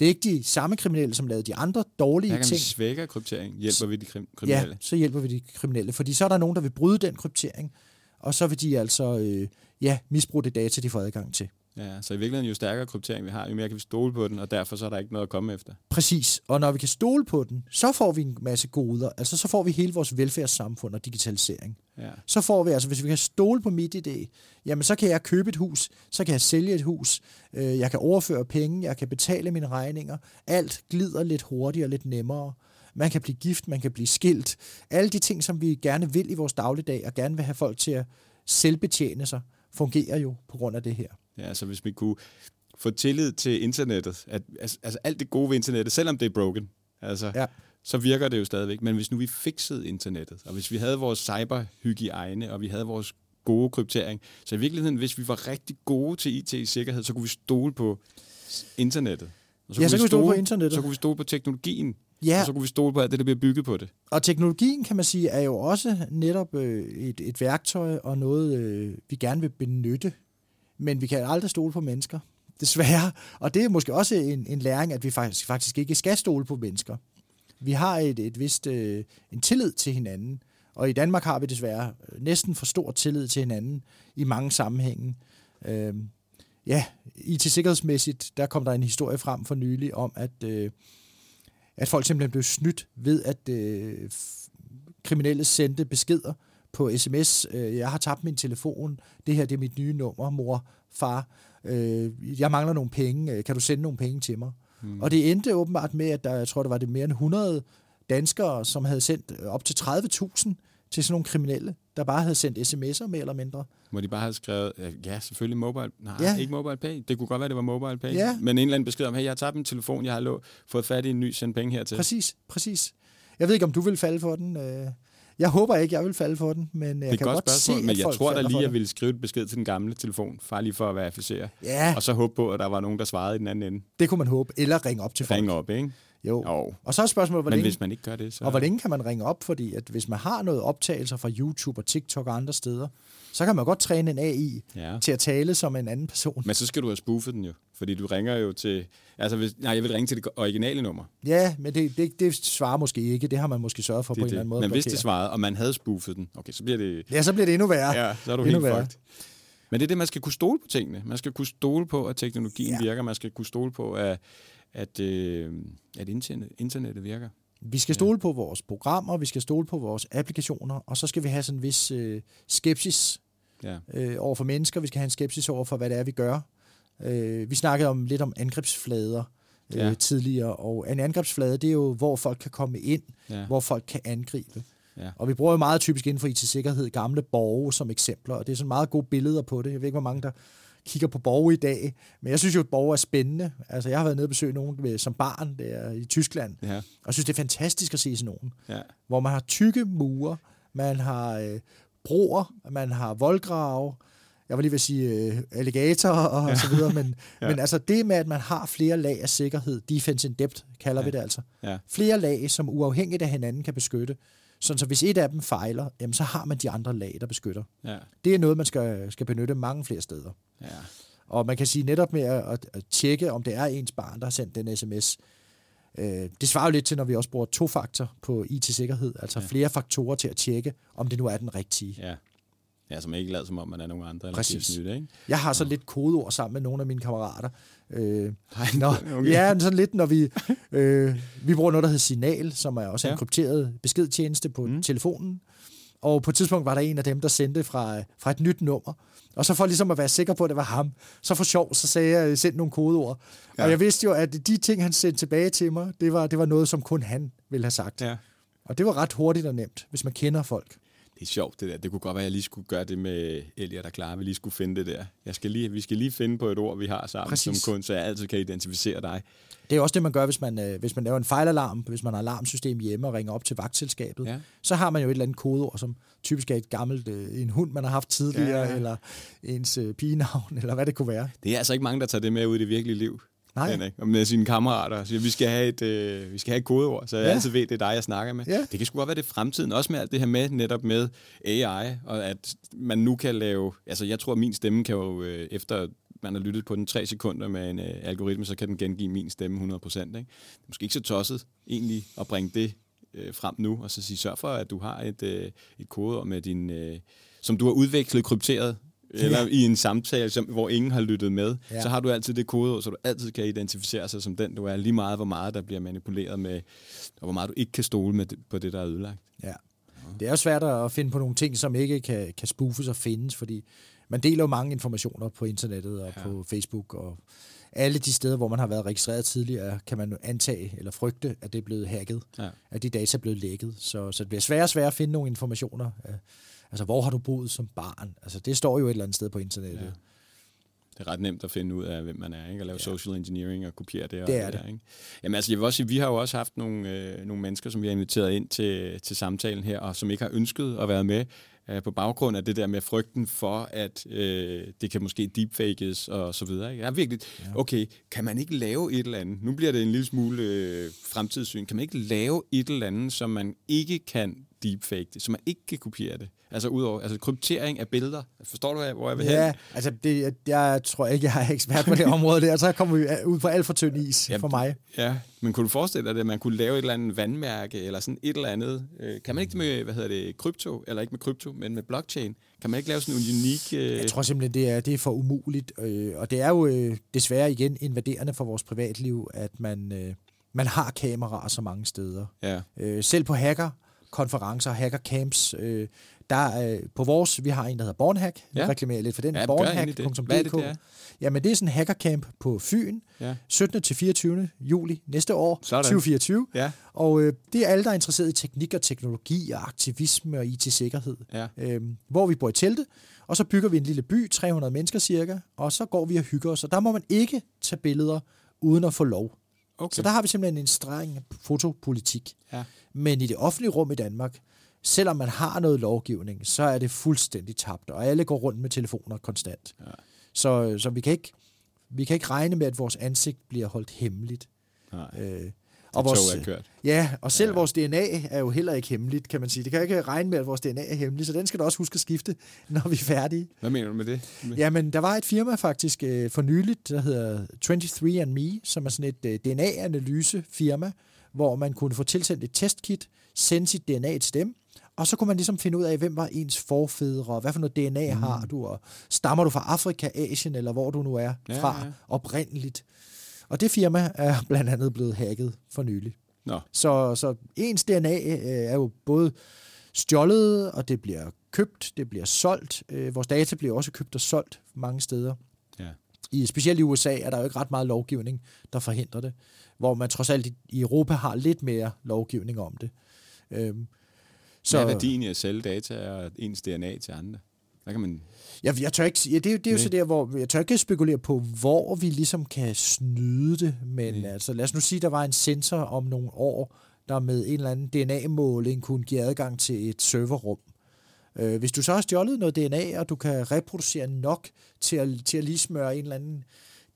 Det er ikke de samme kriminelle, som lavede de andre dårlige hver gang ting. vi svækker kryptering, hjælper vi de kriminelle. Ja, så hjælper vi de kriminelle. Fordi så er der nogen, der vil bryde den kryptering, og så vil de altså øh, ja, misbruge det data, de får adgang til. Ja, så i virkeligheden, jo stærkere kryptering vi har, jo mere kan vi stole på den, og derfor så er der ikke noget at komme efter. Præcis, og når vi kan stole på den, så får vi en masse goder. Altså så får vi hele vores velfærdssamfund og digitalisering. Ja. Så får vi, altså hvis vi kan stole på mit idé, jamen så kan jeg købe et hus, så kan jeg sælge et hus, øh, jeg kan overføre penge, jeg kan betale mine regninger. Alt glider lidt hurtigere lidt nemmere. Man kan blive gift, man kan blive skilt. Alle de ting, som vi gerne vil i vores dagligdag, og gerne vil have folk til at selvbetjene sig, fungerer jo på grund af det her. Ja, altså hvis vi kunne få tillid til internettet, at, altså, altså alt det gode ved internettet, selvom det er broken, altså, ja. så virker det jo stadigvæk. Men hvis nu vi fixede internettet, og hvis vi havde vores cyberhygiejne, og vi havde vores gode kryptering, så i virkeligheden, hvis vi var rigtig gode til IT-sikkerhed, så kunne vi stole på internettet. Og så ja, så kunne vi stole på internettet. Så kunne vi stole på teknologien. Ja. Og så kunne vi stole på alt det, der bliver bygget på det. Og teknologien, kan man sige, er jo også netop øh, et, et værktøj og noget, øh, vi gerne vil benytte men vi kan aldrig stole på mennesker, desværre. Og det er måske også en, en læring, at vi faktisk, faktisk ikke skal stole på mennesker. Vi har et, et vist øh, en tillid til hinanden, og i Danmark har vi desværre øh, næsten for stor tillid til hinanden i mange sammenhænge. Øh, ja, IT-sikkerhedsmæssigt, der kom der en historie frem for nylig om, at, øh, at folk simpelthen blev snydt ved, at øh, kriminelle sendte beskeder på sms, øh, jeg har tabt min telefon, det her det er mit nye nummer, mor, far, øh, jeg mangler nogle penge, øh, kan du sende nogle penge til mig? Mm. Og det endte åbenbart med, at der, jeg tror, det var det mere end 100 danskere, som havde sendt op til 30.000 til sådan nogle kriminelle, der bare havde sendt sms'er mere eller mindre. Hvor de bare havde skrevet, ja, selvfølgelig mobile, nej, ja. ikke mobile pay. Det kunne godt være, det var mobile pay. Ja. Men en eller anden besked om, hey, jeg har tabt min telefon, jeg har lå, fået fat i en ny, send penge hertil. Præcis, præcis. Jeg ved ikke, om du vil falde for den. Øh jeg håber ikke, jeg vil falde for den, men jeg det kan godt, godt se, men jeg tror da lige, jeg ville skrive et besked til den gamle telefon, bare lige for at verificere. Ja. Og så håbe på, at der var nogen, der svarede i den anden ende. Det kunne man håbe. Eller ringe op til folk. Ringe op, ikke? Jo. jo. Og så er spørgsmålet, hvor Men længe, hvis man ikke gør det, så... Og hvor længe kan man ringe op? Fordi at hvis man har noget optagelser fra YouTube og TikTok og andre steder, så kan man godt træne en AI ja. til at tale som en anden person. Men så skal du have spoofet den jo. Fordi du ringer jo til... Altså, hvis, nej, jeg vil ringe til det originale nummer. Ja, men det, det, det svarer måske ikke. Det har man måske sørget for Det på en det. eller anden måde. Men hvis det svarede, og man havde spoofet den, okay, så bliver det... Ja, så bliver det endnu værre. Ja, så er du Endnu helt fucked. Men det er det, man skal kunne stole på tingene. Man skal kunne stole på, at teknologien Ja. virker. Man skal kunne stole på, at, at, øh, at internet, internettet virker. Vi skal stole på vores programmer, vi skal stole på vores applikationer, og så skal vi have sådan en vis øh, skepsis Ja. øh, over for mennesker. Vi skal have en skepsis over for, hvad det er, vi gør. Øh, vi snakkede om lidt om angrebsflader øh, Ja. tidligere, og en angrebsflade, det er jo, hvor folk kan komme ind, Ja. hvor folk kan angribe. Ja. Og vi bruger jo meget typisk inden for IT-sikkerhed gamle borge som eksempler, og det er sådan meget gode billeder på det. Jeg ved ikke, hvor mange der kigger på borge i dag, men jeg synes jo, at borge er spændende. Altså, jeg har været nede og besøge nogen med, som barn der i Tyskland, Ja. og synes, det er fantastisk at se sådan nogen Ja. hvor man har tykke mure, man har øh, broer, man har voldgrave, jeg var lige ved at sige øh, alligator og, ja. og så videre, men, ja. men altså det med, at man har flere lag af sikkerhed, defense in depth kalder ja. vi det altså, Ja. flere lag, som uafhængigt af hinanden kan beskytte, sådan så hvis et af dem fejler, jamen, så har man de andre lag, der beskytter. Ja. Det er noget, man skal, skal benytte mange flere steder. Ja. Og man kan sige netop med at, at, at tjekke, om det er ens barn, der har sendt den sms. Øh, det svarer jo lidt til, når vi også bruger to-faktor på IT-sikkerhed, altså ja. flere faktorer til at tjekke, om det nu er den rigtige. Ja. Ja, man ikke lader som om, man er nogen andre. Eller Præcis. Nyt, ikke? Jeg har så lidt kodeord sammen med nogle af mine kammerater. Øh, Ej, når, okay. Ja, sådan lidt, når vi... Øh, vi bruger noget, der hedder Signal, som er også en Ja. krypteret beskedtjeneste på mm. telefonen. Og på et tidspunkt var der en af dem, der sendte fra, fra et nyt nummer. Og så for ligesom at være sikker på, at det var ham, så for sjov, så sagde jeg, send nogle kodeord. Ja. Ja. Og jeg vidste jo, at de ting, han sendte tilbage til mig, det var, det var noget, som kun han ville have sagt. Ja. Og det var ret hurtigt og nemt, hvis man kender folk. Det er sjovt, det der. Det kunne godt være, at jeg lige skulle gøre det med Elliot og Clara. Vi lige skulle finde det der. Jeg skal lige, vi skal lige finde på et ord, vi har sammen Præcis. som kun, så jeg altid kan identificere dig. Det er også det, man gør, hvis man, øh, hvis man laver en fejlalarm, hvis man har alarmsystem hjemme og ringer op til vagtselskabet. Ja. Så har man jo et eller andet kodeord, som typisk er et gammelt, øh, en hund, man har haft tidligere, Ja, ja, eller ens øh, pigenavn, eller hvad det kunne være. Det er altså ikke mange, der tager det med ud i det virkelige liv. Nej. Henrik, og med sine kammerater og siger, vi skal have et, øh, vi skal have et kodeord, så jeg Ja. altid ved, det er dig, jeg snakker med. Ja. Det kan sgu godt være det er fremtiden, også med alt det her med, netop med AI, og at man nu kan lave, altså jeg tror, at min stemme kan jo, øh, efter man har lyttet på den tre sekunder med en øh, algoritme, så kan den gengive min stemme 100%. Ikke? Det er måske ikke så tosset egentlig at bringe det øh, frem nu, og så sige, sørg for, at du har et, øh, et kodeord med din, øh, som du har udvekslet krypteret, eller Ja. i en samtale, som, hvor ingen har lyttet med, Ja. ja. så har du altid det kodeord, så du altid kan identificere sig som den, du er, lige meget hvor meget der bliver manipuleret med, og hvor meget du ikke kan stole med det, på det, der er ødelagt. Ja. Det er jo svært at finde på nogle ting, som ikke kan, kan spoofes og findes, fordi man deler jo mange informationer på internettet og ja. på Facebook, og alle de steder, hvor man har været registreret tidligere, kan man antage eller frygte, at det er blevet hacket, Ja. at de data er blevet lækket. Så, så det bliver sværere og sværere at finde nogle informationer. Øh, Altså, hvor har du boet som barn? Altså, det står jo et eller andet sted på internettet. Ja. Det er ret nemt at finde ud af, hvem man er, ikke? At lave ja. social engineering og kopiere det. Og Det er Der, ikke? Jamen altså, jeg vil også sige, vi har jo også haft nogle, øh, nogle mennesker, som vi har inviteret ind til, til samtalen her, og som ikke har ønsket at være med øh, på baggrund af det der med frygten for, at øh, det kan måske deepfakes og så videre. Ikke? Jeg er virkelig, okay, kan man ikke lave et eller andet? Nu bliver det en lille smule øh, fremtidssyn. Kan man ikke lave et eller andet, som man ikke kan deepfake det, så man ikke kan kopiere det? Altså udover altså kryptering af billeder. Forstår du, hvor jeg vil hen? Ja, altså det, jeg, tror ikke, jeg er ekspert på det område der, så kommer vi ud på alt for tynd is Jamen, for mig. Ja, men kunne du forestille dig, at man kunne lave et eller andet vandmærke, eller sådan et eller andet? Øh, kan man ikke med, hvad hedder det, krypto, eller ikke med krypto, men med blockchain? Kan man ikke lave sådan en unik... Øh... Jeg tror simpelthen, det er, det er for umuligt. Øh, og det er jo øh, desværre igen invaderende for vores privatliv, at man, øh, man har kameraer så mange steder. Ja, Øh, selv på hackerkonferencer, hackercamps, øh, der er øh, på vores, vi har en, der hedder Bornhack. Ja. Ja. reklamerer lidt for den. Ja. Bornhack.dk. Er det, er? Jamen, det er sådan en hackercamp på Fyn, ja, 17. til 24. juli næste år, Sådan. 2024. ja, Og øh, det er alle, der er interesseret i teknik og teknologi og aktivisme og IT-sikkerhed. ja. øh, hvor vi bor i telte, og så bygger vi en lille by, 300 mennesker cirka, og så går vi og hygger os, og der må man ikke tage billeder uden at få lov. Okay. Så der har vi simpelthen en streng fotopolitik. Ja. Men i det offentlige rum i Danmark, selvom man har noget lovgivning, så er det fuldstændig tabt, og alle går rundt med telefoner konstant. Ja. Så, så vi, kan ikke, vi kan ikke regne med, at vores ansigt bliver holdt hemmeligt. Nej. Øh, og vores, tog er kørt. Ja, og selv ja. vores DNA er jo heller ikke hemmeligt, kan man sige. Det kan ikke regne med, at vores DNA er hemmeligt, så den skal du også huske at skifte, når vi er færdige. Hvad mener du med det? Jamen, der var et firma faktisk øh, for nyligt, der hedder 23andMe, som er sådan et øh, DNA-analysefirma, hvor man kunne få tilsendt et testkit, sende sit DNA til dem, og så kunne man ligesom finde ud af, hvem var ens forfædre, og hvad for noget DNA mm. har du, og stammer du fra Afrika, Asien, eller hvor du nu er ja, fra ja. oprindeligt. Og det firma er blandt andet blevet hacket for nylig. Nå. Så, så ens DNA øh, er jo både stjålet, og det bliver købt, det bliver solgt. Øh, vores data bliver også købt og solgt mange steder. Ja. I, specielt i USA er der jo ikke ret meget lovgivning, der forhindrer det. Hvor man trods alt i Europa har lidt mere lovgivning om det. Øhm, så, Hvad er værdien i at sælge data og ens DNA til andre? Hvad kan man... Jeg, jeg tør ikke, ja, det, er, det er jo så der, hvor jeg tør ikke spekulere på, hvor vi ligesom kan snyde det, men Nej. altså, lad os nu sige, der var en sensor om nogle år, der med en eller anden DNA-måling kunne give adgang til et serverrum. Øh, hvis du så har stjålet noget DNA, og du kan reproducere nok til at, til at lige smøre en eller anden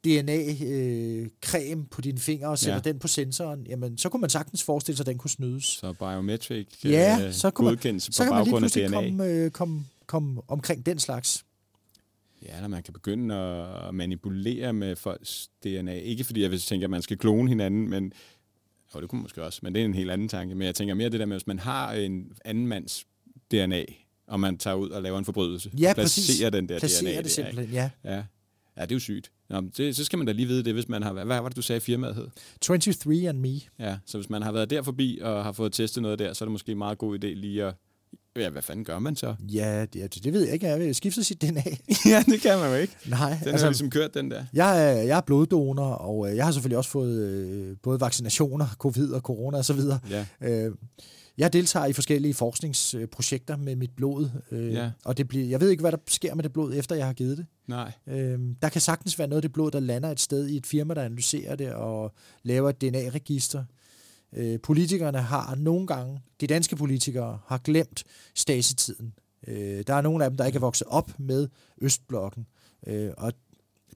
DNA-creme øh, på dine fingre og sætter ja. den på sensoren, jamen, så kunne man sagtens forestille sig, at den kunne snydes. Så biometric ja, øh, så kunne man, så kan man lige pludselig komme, øh, komme, komme omkring den slags. Ja, eller man kan begynde at manipulere med folks DNA. Ikke fordi jeg vil tænke, at man skal klone hinanden, men og det kunne man måske også, men det er en helt anden tanke. Men jeg tænker mere det der med, hvis man har en anden mands DNA, og man tager ud og laver en forbrydelse, ja, placerer præcis. den der placerer DNA. det simpelthen, ja. ja. Ja, det er jo sygt. Nå, det, så skal man da lige vide det, hvis man har... Hvad var det, du sagde, firmaet hed? 23 and Me. Ja, så hvis man har været der forbi og har fået testet noget der, så er det måske en meget god idé lige at... Ja, hvad fanden gør man så? Ja, det, det ved jeg ikke. Jeg vil skifte sit DNA. ja, det kan man jo ikke. Nej. Den altså, har ligesom kørt, den der. Jeg er, jeg er bloddonor, og øh, jeg har selvfølgelig også fået øh, både vaccinationer, covid og corona osv. Ja. Øh, jeg deltager i forskellige forskningsprojekter med mit blod, øh, ja. og det bliver, jeg ved ikke, hvad der sker med det blod, efter jeg har givet det. Nej. Øh, der kan sagtens være noget af det blod, der lander et sted i et firma, der analyserer det og laver et DNA-register. Øh, politikerne har nogle gange, de danske politikere, har glemt stasetiden. Øh, der er nogle af dem, der ikke er vokset op med Østblokken, øh, og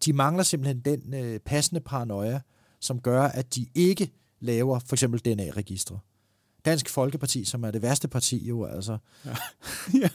de mangler simpelthen den øh, passende paranoia, som gør, at de ikke laver for eksempel DNA-registre. Dansk Folkeparti, som er det værste parti jo, altså. Ja. ja.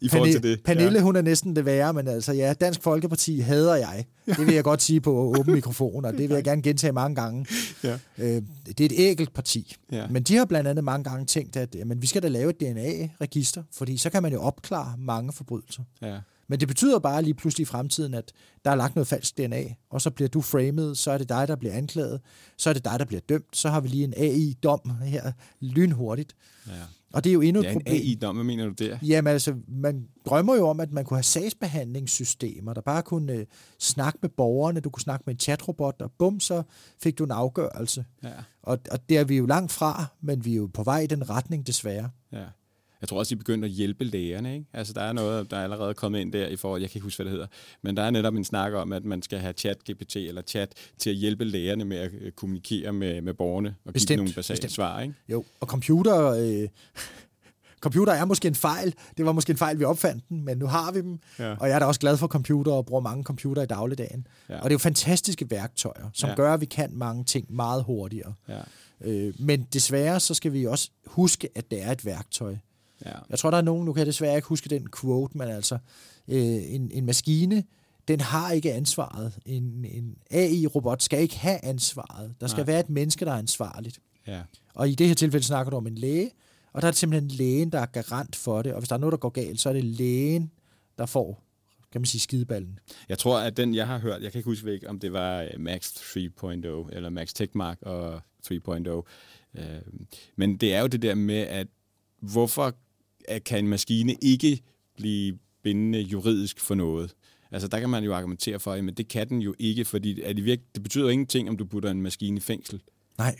I forhold til det. Pernille, ja. hun er næsten det værre, men altså ja, Dansk Folkeparti hader jeg. Det vil jeg godt sige på åben mikrofon, og det vil jeg gerne gentage mange gange. Ja. Øh, det er et ægelt parti. Ja. Men de har blandt andet mange gange tænkt, at jamen, vi skal da lave et DNA-register, fordi så kan man jo opklare mange forbrydelser. Ja. Men det betyder bare lige pludselig i fremtiden, at der er lagt noget falsk DNA, og så bliver du framed, så er det dig, der bliver anklaget, så er det dig, der bliver dømt, så har vi lige en AI-dom her lynhurtigt. Ja. Og det er jo endnu et ja, problem. en AI-dom, hvad mener du der? Jamen altså, man drømmer jo om, at man kunne have sagsbehandlingssystemer, der bare kunne uh, snakke med borgerne, du kunne snakke med en chatrobot, og bum, så fik du en afgørelse. Ja. Og, og det er vi jo langt fra, men vi er jo på vej i den retning, desværre. Ja. Jeg tror også, de begynder at hjælpe lægerne. Ikke? Altså, der er noget, der er allerede kommet ind der i forhold, jeg kan ikke huske, hvad det hedder, men der er netop en snak om, at man skal have chat-GPT eller chat til at hjælpe lægerne med at øh, kommunikere med, med borgerne og bestemt, give nogle basale bestemt. svar. Ikke? Jo, og computer... Øh computer er måske en fejl. Det var måske en fejl, vi opfandt den, men nu har vi dem. Ja. Og jeg er da også glad for computer og bruger mange computer i dagligdagen. Ja. Og det er jo fantastiske værktøjer, som ja. gør, at vi kan mange ting meget hurtigere. Ja. Øh, men desværre så skal vi også huske, at det er et værktøj. Ja. Jeg tror, der er nogen, nu kan jeg desværre ikke huske den quote, men altså, øh, en, en maskine, den har ikke ansvaret. En, en AI-robot skal ikke have ansvaret. Der skal Nej. være et menneske, der er ansvarligt. Ja. Og i det her tilfælde snakker du om en læge, og der er det simpelthen lægen, der er garant for det. Og hvis der er noget, der går galt, så er det lægen, der får kan man sige, skideballen. Jeg tror, at den, jeg har hørt, jeg kan ikke huske, om det var Max 3.0 eller Max TechMark og 3.0, øh, men det er jo det der med, at hvorfor kan en maskine ikke blive bindende juridisk for noget. Altså der kan man jo argumentere for, at det kan den jo ikke, fordi er det, virke, det betyder jo ingenting, om du putter en maskine i fængsel. Nej.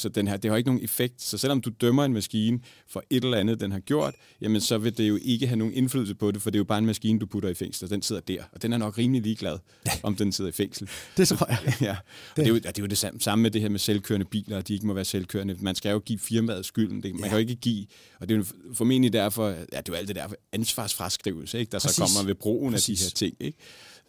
Så den her, det har ikke nogen effekt. Så selvom du dømmer en maskine for et eller andet, den har gjort, jamen så vil det jo ikke have nogen indflydelse på det, for det er jo bare en maskine, du putter i fængsel, og den sidder der. Og den er nok rimelig ligeglad, om den sidder i fængsel. det tror jeg. ja. Og det, er jo, det er jo det samme med det her med selvkørende biler, at de ikke må være selvkørende. Man skal jo give firmaet skylden. Det, man ja. kan jo ikke give, og det er jo formentlig derfor, ja, det er jo alt det der ansvarsfraskrivelse, ikke, der Præcis. så kommer ved brugen Præcis. af de her ting. Ikke?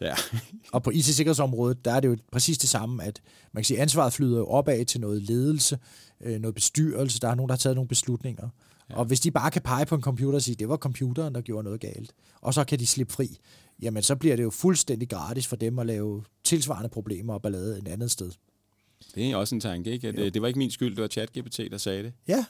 Ja. Og på IT-sikkerhedsområdet, der er det jo præcis det samme, at man kan sige, ansvaret flyder jo opad til noget ledelse, øh, noget bestyrelse, der er nogen, der har taget nogle beslutninger. Ja. Og hvis de bare kan pege på en computer og sige, det var computeren, der gjorde noget galt, og så kan de slippe fri, jamen så bliver det jo fuldstændig gratis for dem at lave tilsvarende problemer og ballade et andet sted. Det er også en tanke, ikke? At, øh, det var ikke min skyld, det var ChatGPT, der sagde det. Ja,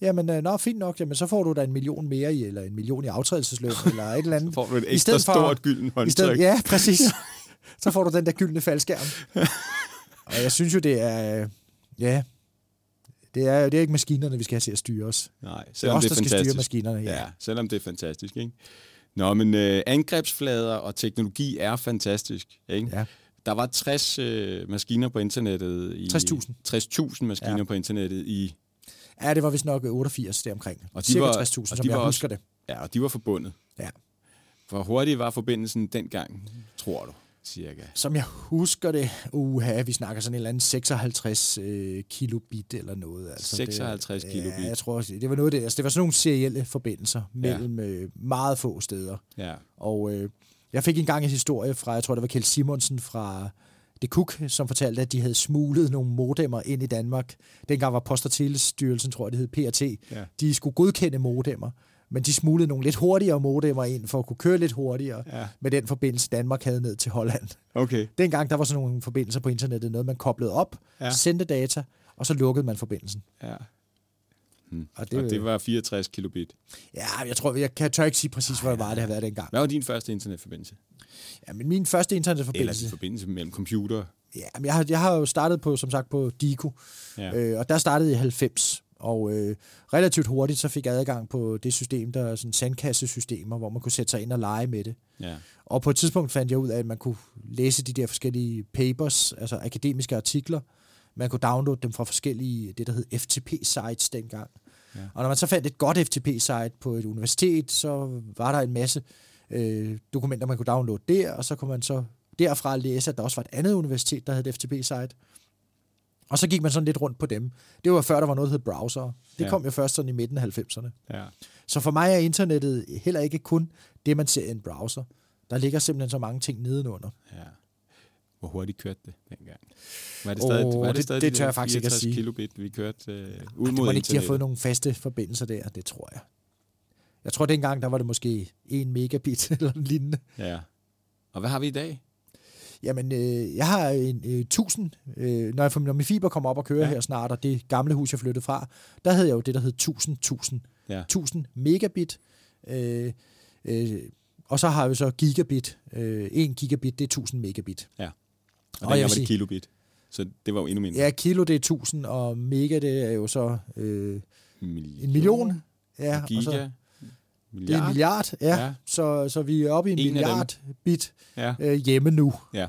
Jamen, øh, nå, fint nok, jamen, så får du da en million mere i, eller en million i aftrædelsesløn, eller et eller andet. Så får du et I ekstra stedet for- stort gylden I håndtryk. stedet, ja, præcis. så får du den der gyldne faldskærm. og jeg synes jo, det er... øh, Ja, det er, det er ikke maskinerne, vi skal have til at styre os. Nej, Det er selvom os, det der er skal styre maskinerne. Ja. Ja, selvom det er fantastisk, ikke? Nå, men øh, angrebsflader og teknologi er fantastisk, ikke? Ja. Der var 60 øh, maskiner på internettet i... 60.000. 60.000 maskiner ja. på internettet i... ja, det var vist nok 88 deromkring. Og de Cirka var- 60.000, og som de jeg var husker det. Ja, og de var forbundet. Ja. Hvor hurtigt var forbindelsen dengang, tror du, cirka? Som jeg husker det, uha, vi snakker sådan en eller anden 56 øh, kilobit eller noget. Altså 56 det, kilobit. Ja, jeg tror, også, det var noget af det. Altså, det var sådan nogle serielle forbindelser mellem øh, meget få steder. Ja, Og øh, jeg fik engang en historie fra, jeg tror det var Kjeld Simonsen fra Det Cook, som fortalte, at de havde smuglet nogle modemmer ind i Danmark. Dengang var Post- og Telestyrelsen, tror jeg det hed, PRT. Ja. De skulle godkende modemmer, men de smuglede nogle lidt hurtigere modemmer ind, for at kunne køre lidt hurtigere ja. med den forbindelse, Danmark havde ned til Holland. Okay. Dengang der var sådan nogle forbindelser på internettet, noget man koblede op, Ja. ja. sendte data, og så lukkede man forbindelsen. Ja. Hmm. Og det- og det var 64 kilobit. Ja, jeg tror, jeg kan tør ikke sige præcis, hvor meget det har været dengang. Hvad var din første internetforbindelse? Ja, men min første Eller internetforbindelse... din forbindelse mellem computer? Ja, men jeg har, jeg har jo startet på, som sagt, på Dico, Ja. øh, og der startede i 90, og øh, relativt hurtigt så fik jeg adgang på det system, der er sådan sandkassesystemer, hvor man kunne sætte sig ind og lege med det. Ja. Og på et tidspunkt fandt jeg ud af, at man kunne læse de der forskellige papers, altså akademiske artikler. Man kunne downloade dem fra forskellige, det der hed FTP-sites dengang. Ja. Og når man så fandt et godt FTP-site på et universitet, så var der en masse øh, dokumenter, man kunne downloade der, og så kunne man så derfra læse, at der også var et andet universitet, der havde et FTP-site. Og så gik man sådan lidt rundt på dem. Det var før, der var noget, der hed browser. Det ja. kom jo først sådan i midten af 90'erne. ja. Så for mig er internettet heller ikke kun det, man ser i en browser. Der ligger simpelthen så mange ting nedenunder. Ja. Hvor hurtigt kørte det dengang? Var det stadig, var det, det- stadig det de tør jeg faktisk ikke at 64 sige. kilobit, vi kørte øh, ud det mod ikke, de har fået nogle faste forbindelser der, det tror jeg. Jeg tror, dengang, der var det måske 1 megabit eller lignende. Ja. Og hvad har vi i dag? Jamen, øh, jeg har en øh, 1000, øh, når, jeg, når min fiber kommer op og kører Ja. ja. her snart, og det gamle hus, jeg flyttede fra, der havde jeg jo det, der hed 1000, 1000, Ja. 1000 megabit. Øh, øh, og så har vi så gigabit. Øh, 1 gigabit, det er 1000 megabit. Og, Og og jeg dengang var sige- det kilobit. Så det var jo endnu mindre. Ja, kilo det er 1000, og mega det er jo så øh, Million. en million. Ja, Og og giga. så, Milliard. det er en milliard, ja. Ja. Så, så vi er oppe i en, En milliard bit Ja. øh, hjemme nu. Ja.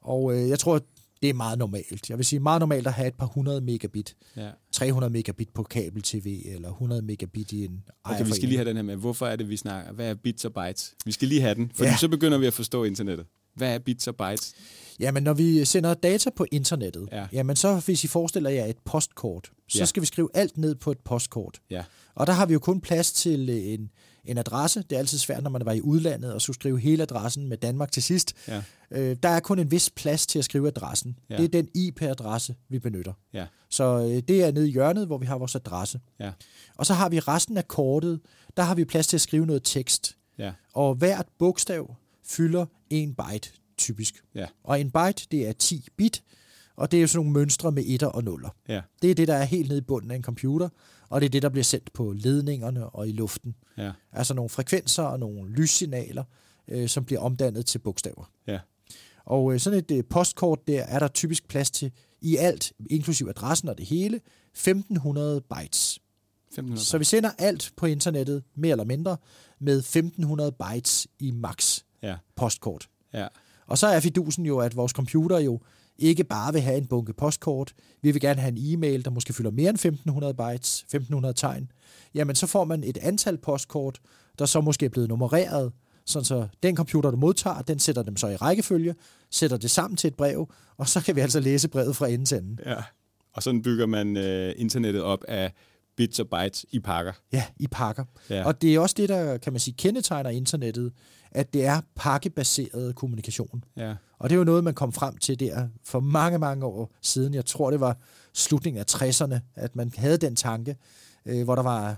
Og øh, jeg tror, det er meget normalt. Jeg vil sige, meget normalt at have et par hundrede megabit. ja. 300 megabit på kabel-tv, eller 100 megabit i en Okay, vi skal lige have den her med. Hvorfor er det, vi snakker? Hvad er bits og bytes? Vi skal lige have den, for. Ja. så begynder vi at forstå internettet. Hvad er bits og bytes? Jamen, når vi sender data på internettet, Ja. ja. jamen så hvis I forestiller jer et postkort, så Ja. skal vi skrive alt ned på et postkort. Ja. Og der har vi jo kun plads til øh, en, en adresse. Det er altid svært, når man var i udlandet, og skulle skrive hele adressen med Danmark til sidst. Ja. Øh, der er kun en vis plads til at skrive adressen. Ja. Det er den IP-adresse, vi benytter. Ja. Så øh, det er nede i hjørnet, hvor vi har vores adresse. Ja. Og så har vi resten af kortet, der har vi plads til at skrive noget tekst. Ja. Og hvert bogstav fylder en byte, typisk. Ja. Og en byte, det er 10 bit, og det er jo sådan nogle mønstre med etter og nuller. Ja. Det er det, der er helt nede i bunden af en computer, og det er det, der bliver sendt på ledningerne og i luften. Ja. Altså nogle frekvenser og nogle lyssignaler, øh, som bliver omdannet til bogstaver. Ja. Og øh, sådan et øh, postkort der er der typisk plads til i alt, inklusiv adressen og det hele, 1500 bytes. 1500 Så vi sender alt på internettet, mere eller mindre, med 1500 bytes i max Ja. postkort. Ja. Og så er fidusen jo, at vores computer jo ikke bare vil have en bunke postkort. Vi vil gerne have en e-mail, der måske fylder mere end 1500 bytes, 1500 tegn. Jamen, så får man et antal postkort, der så måske er blevet nummereret, sådan så den computer, der modtager, den sætter dem så i rækkefølge, sætter det sammen til et brev, og så kan vi altså læse brevet fra ende til ende. Ja. Og sådan bygger man øh, internettet op af bits og bytes i pakker. Ja, i pakker. Ja. Og det er også det, der kan man sige kendetegner internettet, at det er pakkebaseret kommunikation. Ja. Og det er jo noget, man kom frem til der for mange, mange år siden. Jeg tror, det var slutningen af 60'erne, at man havde den tanke, øh, hvor der var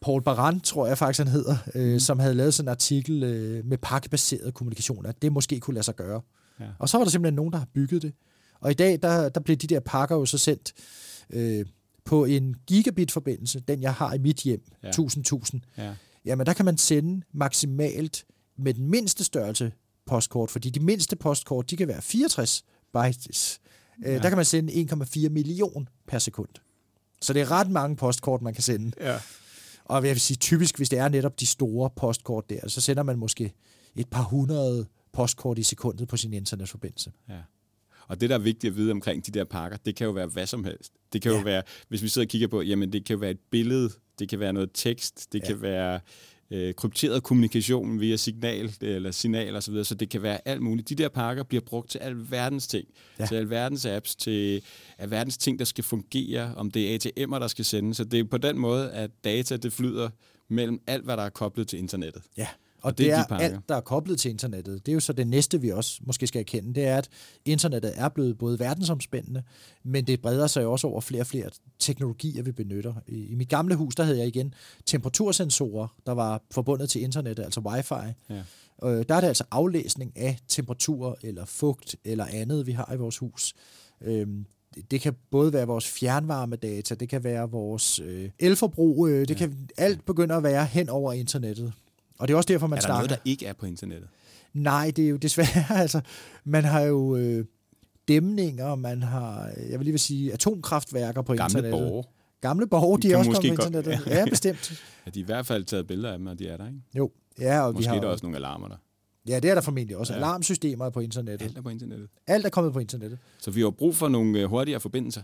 Paul Baran, tror jeg faktisk, han hedder, øh, mm. som havde lavet sådan en artikel øh, med pakkebaseret kommunikation, at det måske kunne lade sig gøre. Ja. Og så var der simpelthen nogen, der har bygget det. Og i dag, der, der blev de der pakker jo så sendt øh, på en gigabit-forbindelse, den jeg har i mit hjem, Ja. 1000-1000. Ja. Jamen, der kan man sende maksimalt med den mindste størrelse postkort, fordi de mindste postkort, de kan være 64 bytes. Ja. Der kan man sende 1,4 million per sekund. Så det er ret mange postkort, man kan sende. Ja. Og jeg vil sige, typisk, hvis det er netop de store postkort der, så sender man måske et par hundrede postkort i sekundet på sin internetforbindelse. Ja. Og det, der er vigtigt at vide omkring de der pakker, det kan jo være hvad som helst. Det kan ja. Jo være, hvis vi sidder og kigger på, jamen det kan jo være et billede, det kan være noget tekst, det ja. kan være øh, krypteret kommunikation via signal eller signal og så videre, så det kan være alt muligt. De der pakker bliver brugt til alverdens ting, ja. Til alverdens apps, til alverdens ting, der skal fungere, om det er ATM'er, der skal sende. Så det er på den måde, at data det flyder mellem alt, hvad der er koblet til internettet. Ja, og, det det, er de pakker. alt, der er koblet til internettet. Det er jo så det næste, vi også måske skal erkende, det er, at internettet er blevet både verdensomspændende, men det breder sig jo også over flere og flere teknologier, vi benytter. I, i mit gamle hus, der havde jeg igen temperatursensorer, der var forbundet til internettet, altså wifi. Ja. Øh, der er det altså aflæsning af temperatur eller fugt eller andet, vi har i vores hus. Øhm, det- kan både være vores fjernvarmedata, det kan være vores øh, elforbrug, øh, det ja. kan alt begynder at være hen over internettet. Og det er også derfor, man er der snakker... noget, der ikke er på internettet? Nej, det er jo desværre, altså, man har jo øh, dæmninger, man har, jeg vil lige vil sige, atomkraftværker på Gamle internettet. borgere. Gamle borgere, de er også kommet på godt- internettet. ja. Ja, bestemt. Ja, de har i hvert fald taget billeder af dem, og de er der, ikke? Jo, ja, og Måske vi har, er der også nogle alarmer der. Ja, det er der formentlig også. Ja. Alarmsystemer er på internettet. Alt er på internettet. Alt er kommet på internettet. Så vi har brug for nogle øh, hurtigere forbindelser,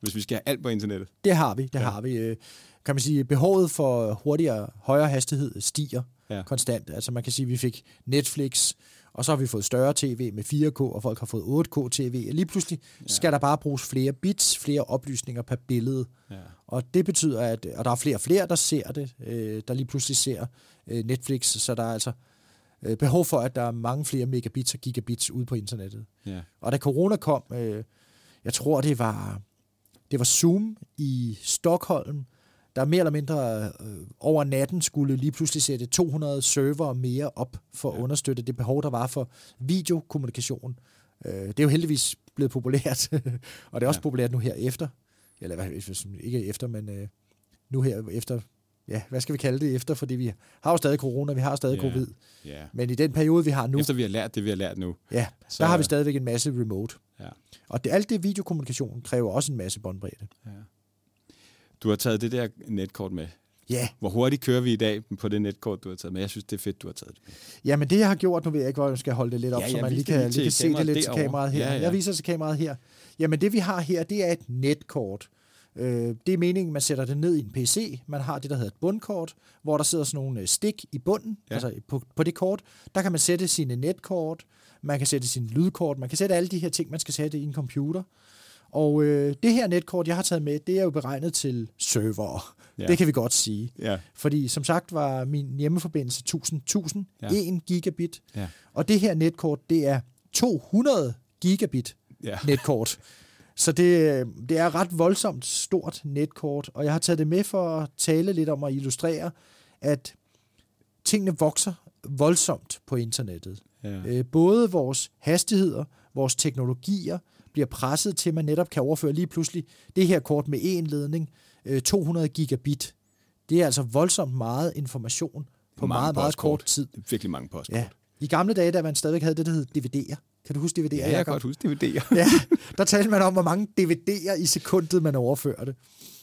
hvis vi skal have alt på internettet. Det har vi, det Ja. ja. har vi. Øh, Kan man sige, behovet for hurtigere, højere hastighed stiger Ja. konstant. Altså man kan sige, at vi fik Netflix, og så har vi fået større tv med 4K, og folk har fået 8K tv. Lige pludselig ja. skal der bare bruges flere bits, flere oplysninger per billede. Ja. Og det betyder, at og der er flere og flere, der ser det, øh, der lige pludselig ser øh, Netflix, så der er altså øh, behov for, at der er mange flere megabits og gigabits ude på internettet. Ja. Og da corona kom, øh, jeg tror det var, det var Zoom i Stockholm, der mere eller mindre øh, over natten skulle lige pludselig sætte 200 server mere op for at Ja. understøtte det behov, der var for videokommunikation. Øh, det er jo heldigvis blevet populært, og det er også Ja. populært nu her efter, eller hvad, ikke efter, men øh, nu her efter, ja, hvad skal vi kalde det efter, fordi vi har jo stadig corona, vi har stadig Ja. covid, ja. men i den periode, vi har nu, Efter vi har lært det, vi har lært nu. ja, Så- der har vi stadigvæk en masse remote. Ja. Og det, alt det videokommunikation kræver også en masse båndbredde. Ja. Du har taget det der netkort med. Ja, Hvor hurtigt kører vi i dag på det netkort, du har taget med? Jeg synes, det er fedt, du har taget det med. Jamen det, jeg har gjort, nu ved jeg ikke, hvor jeg skal holde det lidt op, Ja, ja, så ja, man lige kan, lige til kan se det lidt til derovre. kameraet her. Ja, Ja, ja. ja. Jeg viser til kameraet her. Jamen det, vi har her, det er et netkort. Øh, det er meningen, man sætter det ned i en PC. Man har det, der hedder et bundkort, hvor der sidder sådan nogle øh, stik i bunden. Ja. Ja. Altså på, på det kort, der kan man sætte sine netkort, man kan sætte sine lydkort, man kan sætte alle de her ting, man skal sætte i en computer. Og øh, det her netkort, jeg har taget med, det er jo beregnet til server. Ja. Det kan vi godt sige. Ja. Fordi som sagt var min hjemmeforbindelse 1000, 1000 Ja. ja. 1 gigabit. Ja. Og det her netkort, det er 200 gigabit Ja. netkort. Så det, det er et ret voldsomt stort netkort, og jeg har taget det med for at tale lidt om at illustrere, at tingene vokser voldsomt på internettet. ja. Øh, både vores hastigheder, vores teknologier bliver presset til, at man netop kan overføre lige pludselig det her kort med en ledning, øh, 200 gigabit. Det er altså voldsomt meget information på Mange meget, meget postkort. kort tid. Det er virkelig mange postkort. Ja. I gamle dage, da man stadigvæk havde det, der hed DVD'er. Kan du huske DVD'er? ja jeg kan godt huske DVD'er. Ja, der talte man om, hvor mange DVD'er i sekundet, man overførte.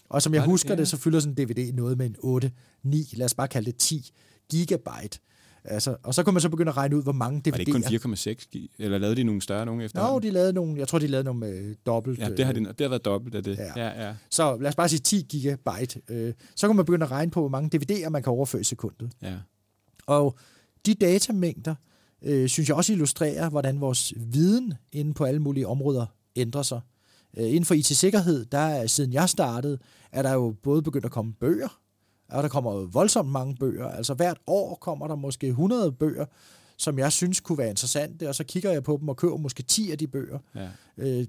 Og som jeg husker ja. det, så fylder sådan en DVD noget med en 8, 9, lad os bare kalde det 10 gigabyte. Altså, og så kunne man så begynde at regne ud, hvor mange DVD'er. Var det kun 4,6 gig? Eller lavede de nogle større nogle efter? Nå, de lavede nogle, jeg tror, de lavede nogle med dobbelt. Ja, det har, øh, de, det har været dobbelt af det. Ja. ja. ja. Så lad os bare sige 10 gigabyte. Øh, så kan man begynde at regne på, hvor mange DVD'er man kan overføre i sekundet. ja. Og de datamængder, øh, synes jeg også illustrerer, hvordan vores viden inde på alle mulige områder ændrer sig. Øh, inden for IT-sikkerhed, der er, siden jeg startede, er der jo både begyndt at komme bøger, og der kommer voldsomt mange bøger. Altså hvert år kommer der måske 100 bøger, som jeg synes kunne være interessante, og så kigger jeg på dem og køber måske 10 af de bøger. Ja. Øh,